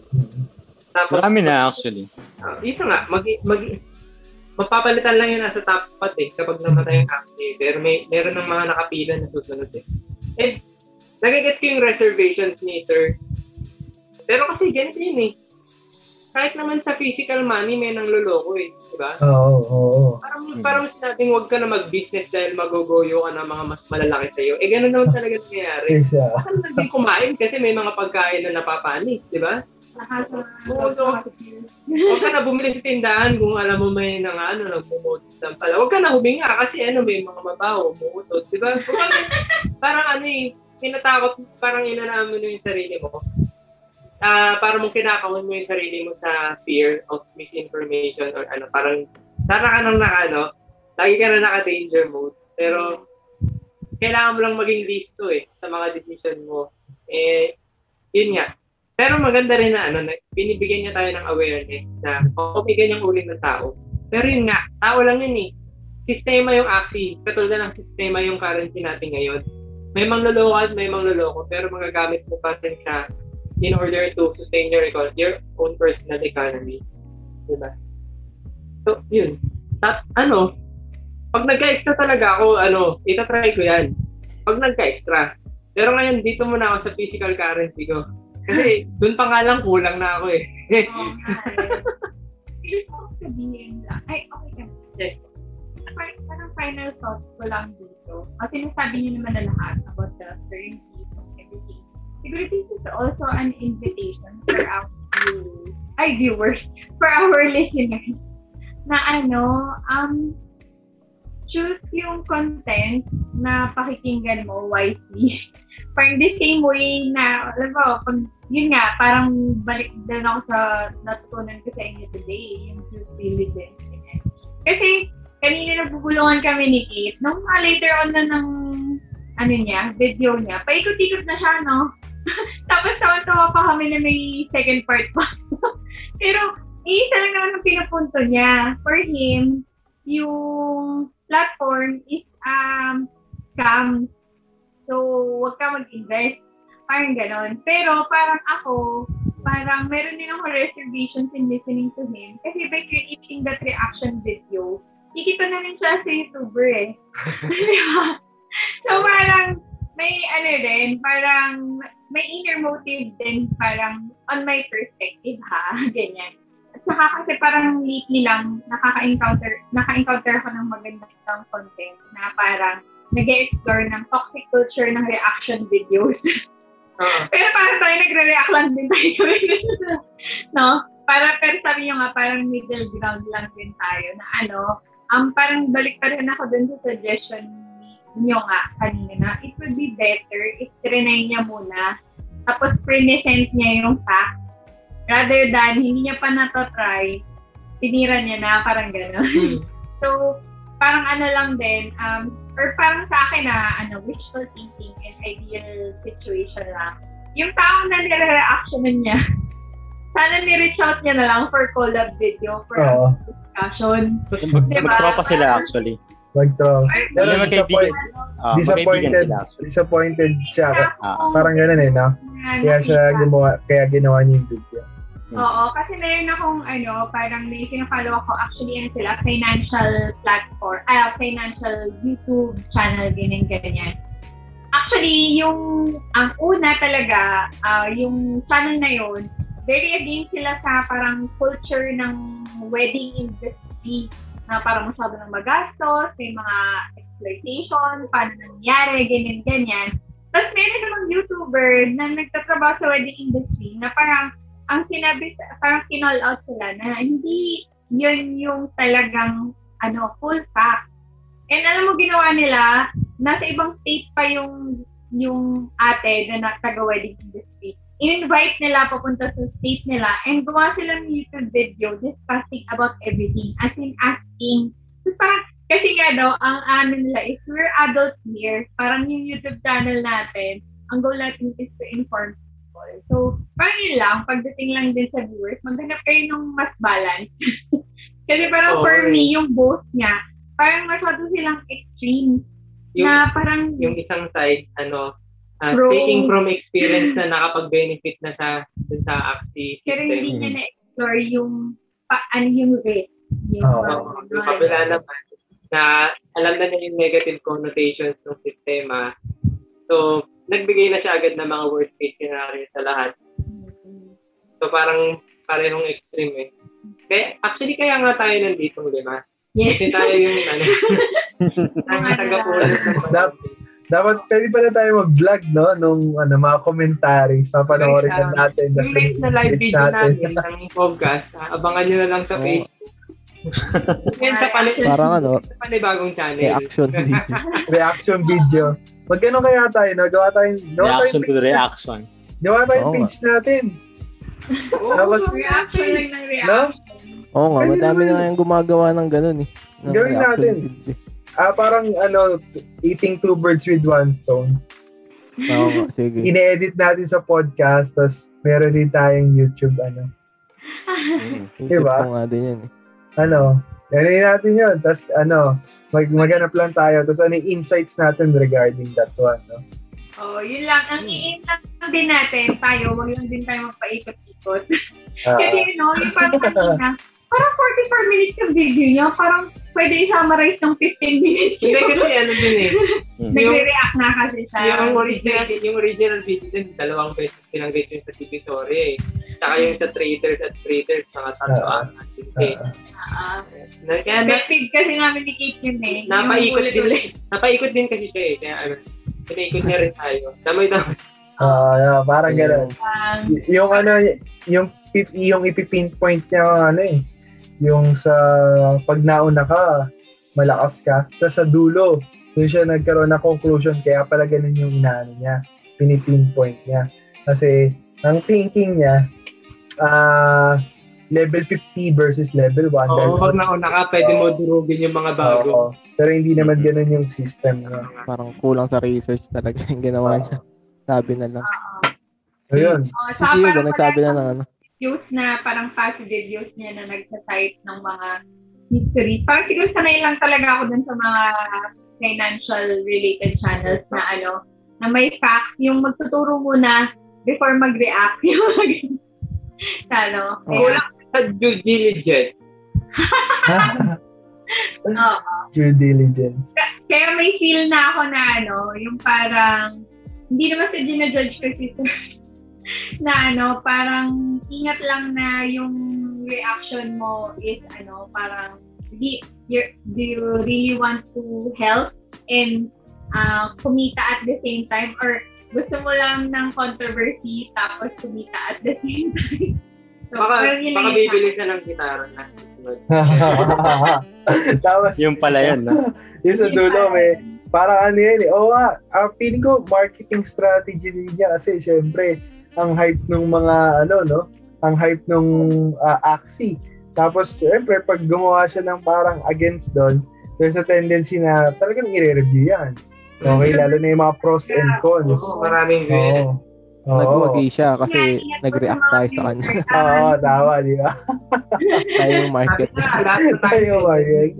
Tapos, Marami na actually. Ah, ito nga, mag, mag, mapapalitan lang yun nasa top pot eh kapag namatay yung active. Pero may, meron ng mga nakapila na susunod eh. And, nagigets ko yung reservations ni Sir. Pero kasi ganito yun eh. Kahit naman sa physical money, may nang luloko eh. Diba? Oo, oo, oo. Parang, parang sinabing huwag ka na mag-business dahil magogoyo ka ng mga mas malalaki sa'yo. Eh, ganun naman talaga nangyayari. Yes, ah. Baka na din kumain kasi may mga pagkain na napapanis, di ba? Lahat sa Oo, so, Huwag ka na bumili sa tindahan kung alam mo may nang ano, nagmumutot lang pala. Huwag ka na huminga kasi ano, may mga mabaho, umuutot, di ba? Parang, ano eh, tinatakot, parang inanaan mo na yung sarili mo. Ah, parang mong kinakawan mo yung sarili mo sa fear of misinformation or ano, parang sana ka nang naka, ano, lagi ka na naka-danger mode. Pero, kailangan mo lang maging listo eh, sa mga decision mo. Eh, yun nga, pero maganda rin na ano, na binibigyan niya tayo ng awareness na okay ganyang uri ng tao. Pero yun nga, tao lang yun eh. Sistema yung Axie, katulad ng sistema yung currency natin ngayon. May mangloloko at may mangloloko, pero magagamit mo pa rin siya in order to sustain your, econ- your own personal economy. Diba? So, yun. At ano, pag nagka-extra talaga ako, ano, itatry ko yan. Pag nagka-extra. Pero ngayon, dito muna ako sa physical currency ko. Kasi doon pa nga lang kulang na ako eh. Oo ko sabihin lang. Ay, okay ka. Yes. Parang, final thought ko lang dito. Kasi nasabi niyo naman na lahat about the everything. Siguro this is also an invitation for our viewers, ay viewers, for our listeners, na ano, um, choose yung content na pakikinggan mo wisely. parang the same way na, alam mo, pag, yun nga, parang balik din ako sa natutunan ko sa inyo today, yung diligence. ganyan. Kasi, kanina nagbubulungan kami ni Kate, nung mga later on na ng, ano niya, video niya, paikot-ikot na siya, no? Tapos tawa-tawa pa kami na may second part pa. Pero, iisa lang naman ang pinupunto niya. For him, yung platform is um, scam. So, huwag ka mag-invest. Parang ganon. Pero, parang ako, parang meron din ako reservations in listening to him. Kasi by creating that reaction video, kikita na rin siya sa YouTuber eh. Di ba? so, parang, may ano din, parang, may inner motive din, parang, on my perspective ha, ganyan. At saka kasi parang lately lang, nakaka-encounter, naka-encounter ako ng magandang content na parang, nag-explore ng toxic culture ng reaction videos. Oo. Pero para tayo nagre-react lang din tayo. no? Para, pero sabi nyo nga, parang middle ground lang din tayo na ano, um, parang balik pa rin ako dun sa suggestion niyo nga kanina na it would be better if trinay niya muna tapos present niya yung fact Rather than hindi niya pa natatry, tinira niya na, parang gano'n. Hmm. So, parang ano lang din, um, or parang sa akin na, ano, wishful thinking and ideal situation lang. Yung taong na nire-reaction niya, sana ni-reach out niya na lang for collab video, for Oo. discussion. Mag- Diba? Magtropa sila actually. Mag-draw. Pero Hindi disappoint, magkaibigan disappointed, sila disappointed siya. Ah. Parang ganun eh, no? Kaya siya gumawa, kaya ginawa niya yung video. Oo, kasi meron akong ano, parang may sinafollow ako, actually ano sila, financial platform, ah, financial YouTube channel, ganyan, ganyan. Actually, yung, ang una talaga, ah, yung channel na yun, very against sila sa parang culture ng wedding industry na parang masyado ng magastos, may mga exploitation, paano nangyari, ganyan, ganyan. Tapos meron namang YouTuber na nagtatrabaho sa wedding industry na parang ang sinabi, parang kinall out sila na hindi yun yung talagang ano, full fact. And alam mo ginawa nila, nasa ibang state pa yung yung ate na nagtaga-wedding industry. In-invite nila papunta sa state nila and gumawa sila ng YouTube video discussing about everything. As in asking, so parang, kasi nga daw, ang ano nila is we're adults here. Parang yung YouTube channel natin, ang goal natin is to inform people. So, parang yun lang, pagdating lang din sa viewers, maghanap kayo ng mas balance. kasi parang Oo, for me, yung both niya, parang masyado silang extreme. Yung, na parang, yung isang side, ano, uh, Pro- speaking from experience na nakapag-benefit na sa dun sa Axie pero system. hindi niya na-explore yung, pa, ano yung risk. Yung, Oo. Oo, yung kabila naman, na alam na niya yung negative connotations ng sistema. So, nagbigay na siya agad ng mga worst case scenario sa lahat. So, parang parehong extreme eh. Kaya, actually, kaya nga tayo nandito, di ba? Yes. Kasi tayo yung, ano, ang tagapunan ng Dapat, pwede pala tayo mag-vlog, no? Nung ano, mga commentaries. Papanoorin na natin. Yung Tapos next na live video natin ng podcast, ah, abangan nyo na lang sa Oo. Facebook. Yan sa, pani- Parang ano, sa panibagong channel. reaction video. reaction video. Mag ano kaya tayo, no? Gawa tayong, gawa Reaction tayong to the page, na- reaction. gawa tayong nga. page natin. Oo, Tapos, reaction lang ng no? reaction. Oo nga, Pwede madami naman. na yung gumagawa ng ganun eh. Ng Gawin reaction natin. video. Ah, parang ano, eating two birds with one stone. Oo sige. Ine-edit natin sa podcast, tapos meron din tayong YouTube, ano. Mm. Isip Diba? ko nga din yan eh. Ano, gano'n natin yun. Tapos ano, mag maghanap lang tayo. Tapos ano yung insights natin regarding that one, no? Oh, yun lang. Ang i-aim lang din natin, tayo, wag lang din tayo magpaikot-ikot. Ah, Kasi, you know, yung parang kanina, parang 44 minutes yung video niya, parang pwede i-summarize ng 15 minutes. Hindi kasi ano din eh. Mm. Nagre-react na kasi sa Yung original, yung original video din, dalawang beses pinanggit yung sa TV story eh. Saka yung sa traders at traders, saka tatlo Ah. ang eh. ah, Ah, Na, kaya na, kasi namin ni Kate yun eh. napaikot din, ulit-ulit. napaikot din kasi siya eh. Kaya ano, pinaikot niya rin tayo. Damay-damay. ah, yeah, parang gano'n. Um, Y- yung ano, yung pip- yung ipipinpoint niya ano eh, yung sa pag nauna ka, malakas ka. Tapos sa dulo, doon siya nagkaroon ng conclusion, kaya pala ganun yung inaano niya, pinipinpoint niya. Kasi, ang thinking niya, ah level 50 versus level 1. Oo, pag nauna ka, pwede mo durugin yung mga bago. Oo. pero hindi naman ganun yung system niya. Parang kulang sa research talaga yung ginawa niya. Sabi na lang. So, yun. oh, Si Gio nagsabi na ng ano? Use na parang positive use niya na nagsa-cite ng mga history. Parang siguro sanay lang talaga ako dun sa mga financial related channels na ano, na may fact, yung magtuturo muna before mag-react. Yung ano. Kaya, Sa due diligence. oo. Due diligence. Kaya may feel na ako na ano, yung parang, hindi naman sa ginajudge ko si Sir, na ano, parang ingat lang na yung reaction mo is ano, parang, di, do you really want to help and uh, kumita at the same time or gusto mo lang ng controversy tapos kumita at the same time. So, Baka, baka bibili siya ng gitara na. Tapos, Yung pala yun, no? yung sa dulo, may, parang ano yan eh. Oo nga, ah, feeling ko marketing strategy din niya kasi syempre, ang hype ng mga ano, no? ang hype nung uh, Axie. Tapos, syempre, pag gumawa siya ng parang against doon, there's a tendency na talagang i-review yan. Okay, lalo na yung mga pros and cons. Oo, maraming Oo. Oo. Nagwagi siya kasi nag-react tayo sa kanya. Oo, tama, di ba? tayo yung market. Tayo, Mark.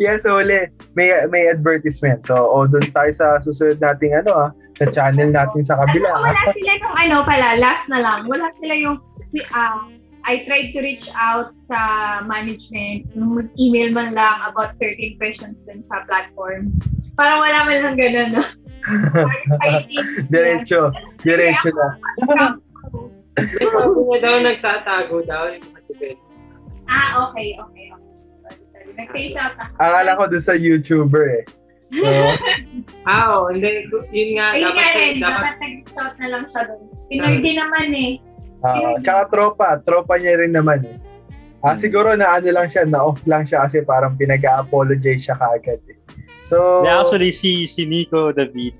yes, uli. May, may advertisement. So, o doon tayo sa susunod nating ano ah, sa channel natin sa kabila. Ano, wala sila yung ano pala, last na lang. Wala sila yung, ah, I tried to reach out sa management, nung mag-email man lang about certain questions dun sa platform. Parang wala man lang ganun, no? Diretso. Diretso na. Bago niya daw nagtatago daw yung ah, okay, okay, okay. Nag-face out ako. Akala ko doon sa YouTuber eh. So, Ah, oo. Hindi, yun nga. Ayun dapat, nga rin, dapat, dapat nag-reach out na lang siya doon. Pinoy din naman eh. ah, tsaka tropa. Tropa niya rin naman eh. Ah, siguro na ano lang siya, na off lang siya kasi parang pinag-apologize siya kaagad eh. So, Yeah, actually, si, si Nico David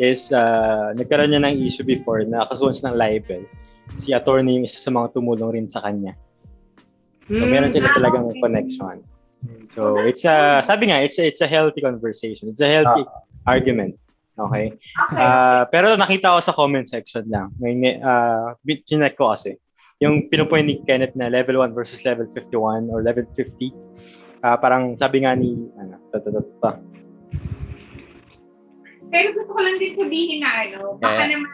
is, uh, nagkaroon niya ng issue before na kasuhan siya ng libel. Si attorney yung isa sa mga tumulong rin sa kanya. So, Hmm, meron sila ah, talagang connection. So, it's a, sabi nga, it's a, it's a healthy conversation. It's a healthy argument. Okay? Okay. Ah, pero nakita ko sa comment section lang. May, uh, chinek ko kasi. Yung pinupoint ni Kenneth na level 1 versus level 51 or level 50. Ah, parang sabi nga ni, ano, ta, ta, ta, ta, Pero gusto ko lang din sabihin na ano, baka Yeah. naman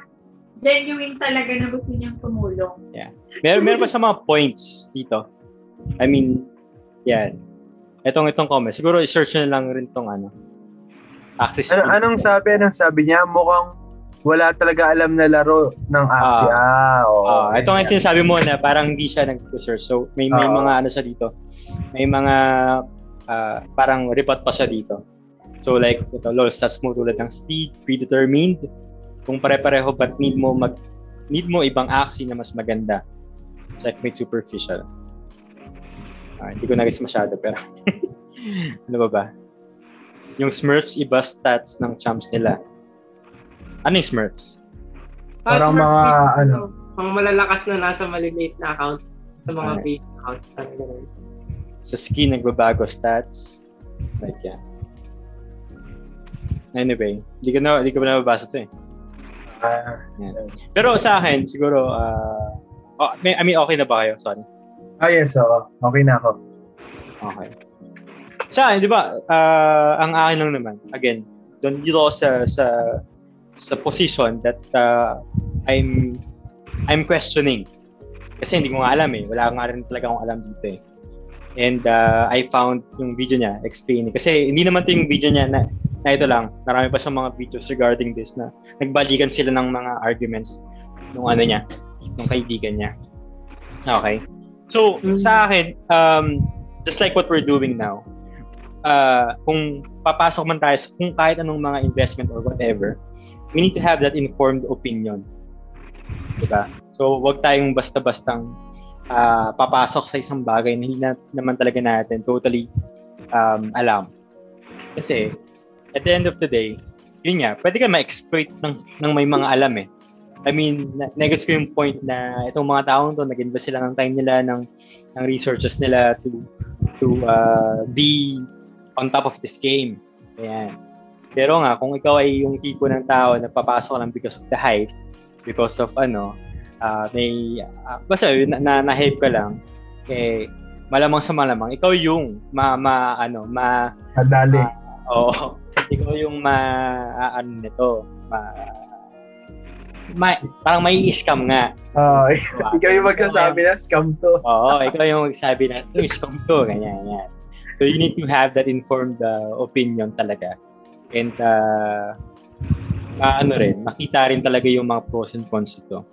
genuine talaga na gusto niyang tumulong. Meron, meron pa sa mga points dito. I mean, yan. Etong itong comment. Siguro i-search na lang rin tong ano. Access ano, anong sabi? Anong sabi niya? Mukhang wala talaga alam na laro ng Axie. Ah, oo. Ah, ito nga yung sinasabi mo na parang hindi siya nag-research. So, may may Oo. mga ano siya dito. May mga ah, parang report pa siya dito. So, like, ito, LOL stats mo tulad ng speed, predetermined. Kung pare-pareho, but need mo mag need mo ibang axie na mas maganda. Checkmate superficial. Ah, hindi ko na-guess masyado, pero ano ba ba? Yung Smurfs, iba stats ng champs nila. Ano yung Smurfs? Parang mga, ano, Pang malalakas na nasa maliliit na account sa mga Okay. big accounts. Sa skin nagbabago stats. Like yan. Anyway, hindi ko na hindi ko na nababasa 'to eh. ah, Pero sa akin siguro uh, oh, may, I mean okay na ba kayo? Sorry. Ah, yes, oo. Okay na ako. Okay. Sa akin, 'di ba? ah, ang akin lang naman. Again, doon dito ako sa sa sa position that uh, I'm I'm questioning. Kasi hindi ko nga alam eh. Wala nga rin talaga akong alam dito eh. And uh, I found yung video niya explaining. Kasi hindi naman ito yung video niya na, na ito lang. Marami pa siyang mga videos regarding this na nagbalikan sila ng mga arguments nung ano niya, nung kaibigan niya. Okay. So, Mm. sa akin, um, just like what we're doing now, uh, kung papasok man tayo, kung kahit anong mga investment or whatever, we need to have that informed opinion. Diba? So, wag tayong basta-bastang ah, papasok sa isang bagay na hindi na, naman talaga natin totally um, alam. Kasi, at the end of the day, yun nga, pwede ka ma-exploit ng, ng may mga alam eh. I mean, negets ko yung point na itong mga taong to, nag-invest sila ng time nila, ng, ng researches nila to to uh, be on top of this game. Ayan. Pero nga, kung ikaw ay yung tipo ng tao na papasok lang because of the hype, because of ano, ah, may, uh, basta yun, na, na, na-hype ka lang, eh, malamang sa malamang, ikaw yung ma, ma ano, ma, Madali. Oo. ikaw yung ma ah, ano nito, ma, ma parang may scam nga. Ah, Diba? ikaw yung magsasabi na scam to. Oo, ikaw yung magsabi na, ito scam to, ganyan, ganyan. So you need to have that informed uh, opinion talaga. And uh, uh, ano rin, makita rin talaga yung mga pros and cons ito.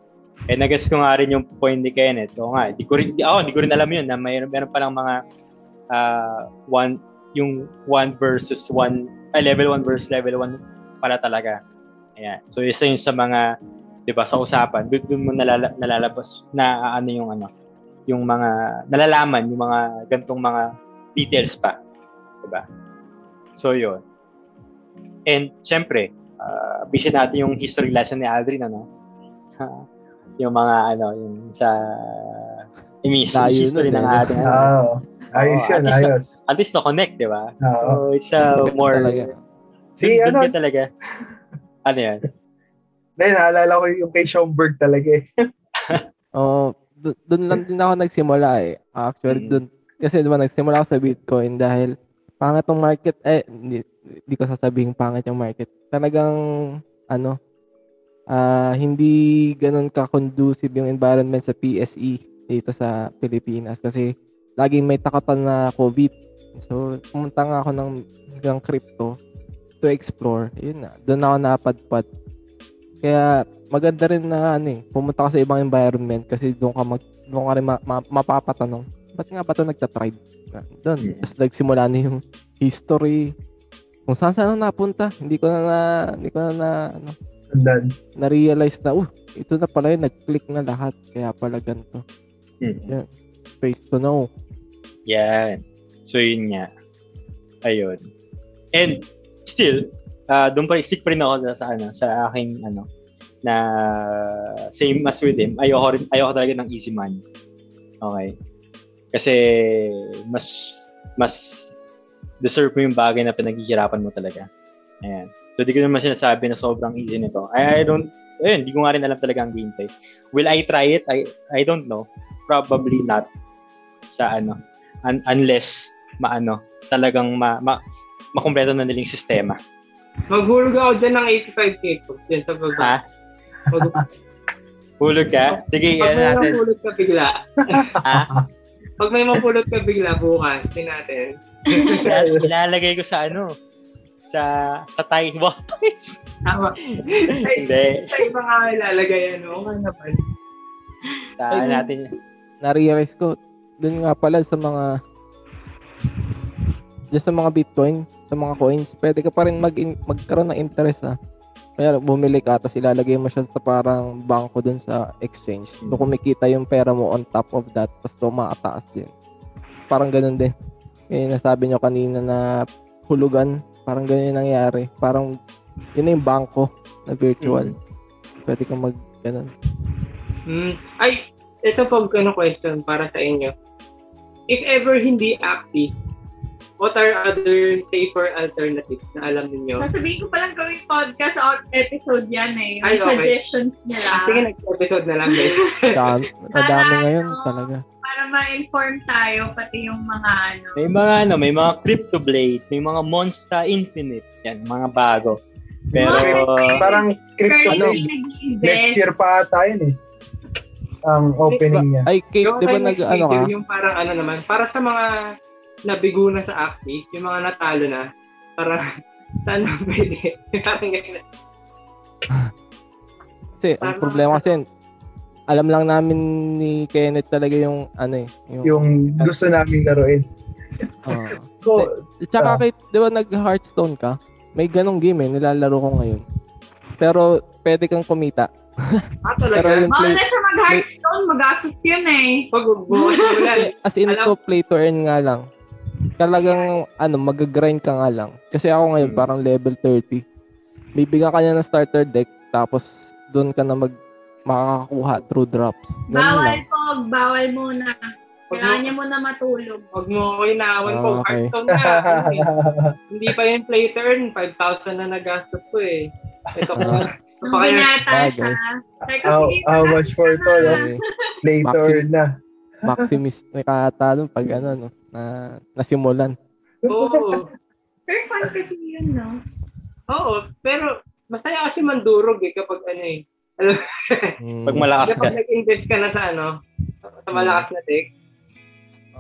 Eh, nagas ko nga rin yung point ni Kenneth. Oo nga, di ko rin, di, ako, di ko rin alam yun na mayroon, meron palang mga uh, one, yung one versus one, ay, level 1 versus level 1 pala talaga. Ayan. So, isa yun sa mga, di ba, sa usapan, doon, doon mo nalala, nalalabas na ano yung ano, yung mga, nalalaman yung mga gantong mga details pa. Di ba? So, yun. And, syempre, uh, visit natin yung history lesson ni Aldrin, ano? yung mga ano, yung sa I mean, history ng eh. ating ano. Oo. ayos yun, at least- ayos. At least na-connect, di ba? Oo. So, it's uh, more... talaga. Si ano, talaga. Ano yan? Dahil naalala ko yung kay Schomburg talaga eh. Oo, do- doon lang din ako nagsimula eh. Actually, Mm. doon, kasi diba nagsimula ako sa Bitcoin dahil pangit yung market, eh, hindi, hindi ko sasabihin pangit yung market. Talagang, ano, ah hindi ganun ka-conducive yung environment sa PSE dito sa Pilipinas kasi laging may takatan na COVID. So, pumunta nga ako ng, ng crypto to explore. Yun na, doon ako napadpad. Kaya maganda rin na ano eh, pumunta ka sa ibang environment kasi doon ka mag doon ka rin ma, ma- mapapatanong. Ba't nga ba ito nagtatribe? Doon. Yeah. Tapos nagsimula na yung history. Kung saan saan ako napunta. Hindi ko na, na hindi ko na, na ano, na-realize na, uh, ito na pala yun, nag-click na lahat. Kaya pala ganito. Mm. Face to know. Yan. So, yun nga. Ayun. And, still, uh, doon pa, stick pa rin ako sa, sa, ano, sa aking, ano, na same as with him, ayoko, rin, ayoko talaga ng easy money. Okay? Kasi, mas, mas deserve mo yung bagay na pinaghihirapan mo talaga. Ayan. So, di ko naman sinasabi na sobrang easy nito. I, I don't, ayun, di ko nga rin alam talaga ang gameplay. Will I try it? I, I don't know. Probably not. Sa ano, un- unless maano, talagang ma, ma, makumpleto na nilang sistema. Maghulog ako dyan ng 85k po. Dyan sa pag- Ha? Hulog ka? Sige, Pag yan may natin. mapulot ka bigla. Ha? Pag may mapulot ka bigla bukas, din natin. Ilal- Ilalagay ko sa ano? Sa sa Thai wallets. Tama. Hindi. Sa iba nga ilalagay ano. Nga naman. Sa Ay, natin. Na-realize ko, doon nga pala sa mga just sa mga Bitcoin, sa mga coins, pwede ka pa rin mag magkaroon ng interest ah. Kaya bumili ka tapos ilalagay mo siya sa parang bangko dun sa exchange. Doon kumikita yung pera mo on top of that tapos tumataas din. Parang ganun din. Kaya nasabi nyo kanina na hulugan, parang ganun yung nangyari. Parang yun na yung bangko na virtual. Pwede kang mag ganun. Hmm. Ay, ito po ano question para sa inyo. If ever hindi active, what are other safer alternatives na alam niyo? Sasabihin ko palang gawing podcast out episode yan eh. Ay, okay. suggestions nila. Sige, next-episode na lang guys. Dami, madami ngayon talaga. Para ma-inform tayo, pati yung mga ano. May mga ano, may mga Crypto Blade, may mga Monster Infinite. Yan, mga bago. Pero, Parang crypto Currently Blade. nag-invest. Next year pa ata yun eh. Ang opening niya. Ay, Kate, di ba nag, ano ka? Yung parang ano naman, para sa mga nabigo na sa active, yung mga natalo na, para sana pwede. Parang ganyan. Kasi, ang problema kasi, alam lang namin ni Kenneth talaga yung, ano eh, yung, Yung gusto namin laruin. ah. So, Tsaka Ah. kahit, di ba nag-Hearthstone ka, may ganong game eh, nilalaro ko ngayon. Pero, pwede kang kumita. Ah, Pero talaga? yung Bawal play, na siya mag-Hearthstone, mag-asus yun eh. Pag buwan mo lang. Eh, as in Alam- to play to earn nga lang. Talagang, ano, mag-grind ka nga lang. Kasi ako ngayon, Hmm. parang level 30. Bibigyan ka niya ng starter deck, tapos doon ka na mag makakakuha through drops. Ganun Bawal lang. po, bawal muna. Kailangan mo, niya muna matulog. pag mo ko inaawan ko, Ah, okay. Hearthstone na. eh. Hindi pa yung play to earn, 5,000 na nagastos ko eh. Ito ko Ah. Ito Nung pa kaya, binata bagay. how, how much for ka to, no? na. Later Maxim- na. Maximis na kata nun pag ano, no, na nasimulan. oo. Pero fun kasi yun, no? Oo, pero masaya kasi mandurog eh kapag ano eh. Alam, Mm, pag malakas ka. kapag nag-invest ka na sa ano, sa malakas na tech,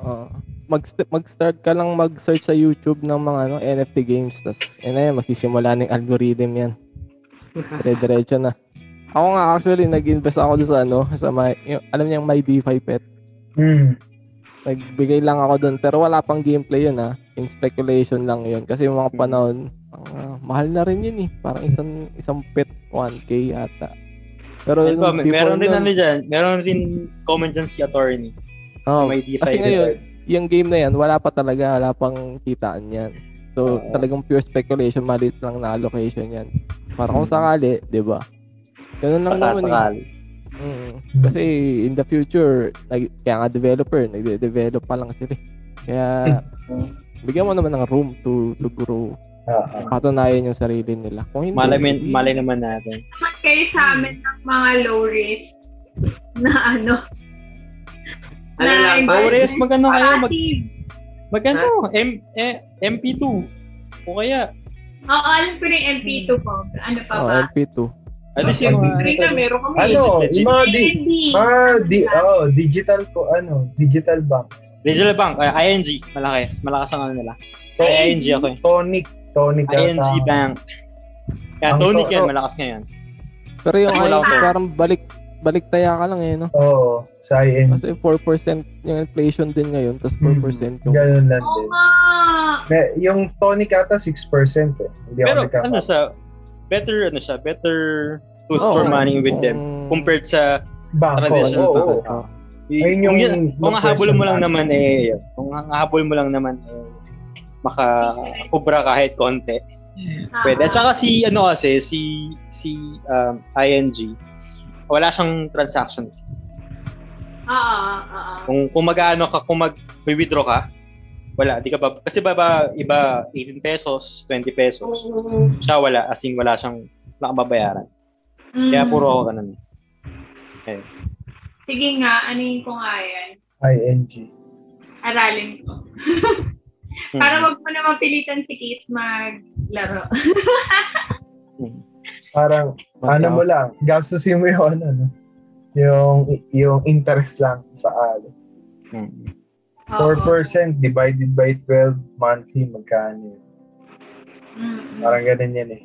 oo. mag mag-start ka lang mag-search sa YouTube ng mga ano, NFT games tas eh na yan, magsisimula ng algorithm yan. Dire-diretso na. Ako nga actually nag-invest ako doon sa ano, sa my, yung, alam niyo yung my DeFi pet. Hmm. Nagbigay lang ako doon pero wala pang gameplay yun ha. In speculation lang yun kasi yung mga panahon ah, mahal na rin yun eh. Parang isang isang pet 1k ata. Pero ba, before meron rin nun- ano dyan, meron rin comment dyan si attorney. oh, may kasi ngayon, yung game na yan, wala pa talaga, wala pang kitaan yan. So, Oo. talagang pure speculation, maliit lang na allocation yan. Para kung Hmm. sakali, di ba? Ganun lang Baka naman eh. Mm. Kasi in the future, nag, kaya nga developer, nagde-develop pa lang sila. eh. Kaya bigyan mo naman ng room to to grow. Ah. Patunayan yung sarili nila. Kung hindi, Malay, hindi- malay naman natin. naman kayo sa amin ng mga low risk na ano. Ano lang, na Low risk, magano kayo? Mag, magano? M, eh, MP2. O kaya, Oo, alam ko rin MP2 po. Ano pa Oh, ba? MP2. At least yung mga... Na, meron kami. Ano, legit. mga di, mga di, oh, digital ko, ano, digital banks. Digital Bank, uh, ING, malaki. Malakas ang ano nila. Ay, ING ako eh. Tonic, Tonic. ING yata. Bank. Kaya Ang Tonic to- yan, oh. malakas ngayon. Pero yung ING, parang balik balik taya ka lang eh, no? Oo, sa ING. Kasi 4% yung inflation din ngayon, tapos 4% yung... Ganun lang din. May- Yung Tonic ata 6% eh. Hindi Pero ako ano siya, better ano siya, better to Oo, store money with them kung- compared sa Bangko. traditional Oo, to. oo. Oh, Ayun yung yun, kung hahabol mo lang naman eh, yun. kung hahabol mo lang naman eh, makakubra kahit konti. Ah. Pwede. At saka si, ano kasi, si, si um, ING, wala siyang transaction. fee. Oo, oo. Kung, kung mag-ano ka, kung mag-withdraw ka, wala, di ka ba, kasi ba, ba iba 18 pesos, 20 pesos. Siya wala, as in wala siyang nakababayaran. Kaya Mm. puro ako ganun. Sige nga, anuhin ko nga yan. ING. Aralin ko. Para wag mo na mapilitan si Keith maglaro. Parang, ano mo lang, gastusin mo yung ano, no? Yung, yung interest lang sa ano. Hmm. Oo. 4% divided by 12 monthly, magkano yun? Mm-mm. Parang ganun yan eh.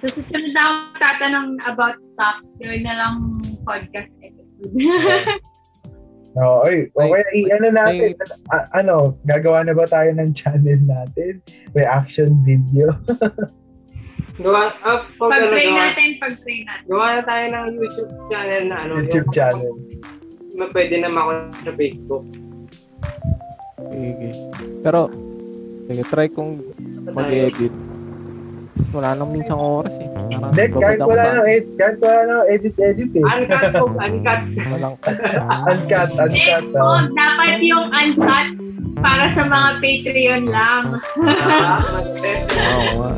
So, susunod na ako tatanong about stock. Yun na lang podcast episode. Oo, ay, o May- kaya i-ano natin, a- ano, gagawa na ba tayo ng channel natin? May action video. Gawa, ah, pag ano, pag-pray gawa, natin, pag-pray natin. gawa na tayo ng YouTube channel na ano. YouTube yung- channel. na pwede na ako sa Facebook. Sige. Pero, sige, try kong mag-edit. Wala nang minsang oras eh. Parang babad kahit ako wala sa- nang edit, kahit wala nang edit-edit eh. Uncut po, uncut. Walang Uncut, uncut. Eh, ah. oh, dapat yung uncut para sa mga Patreon lang. Ah. Oo nga.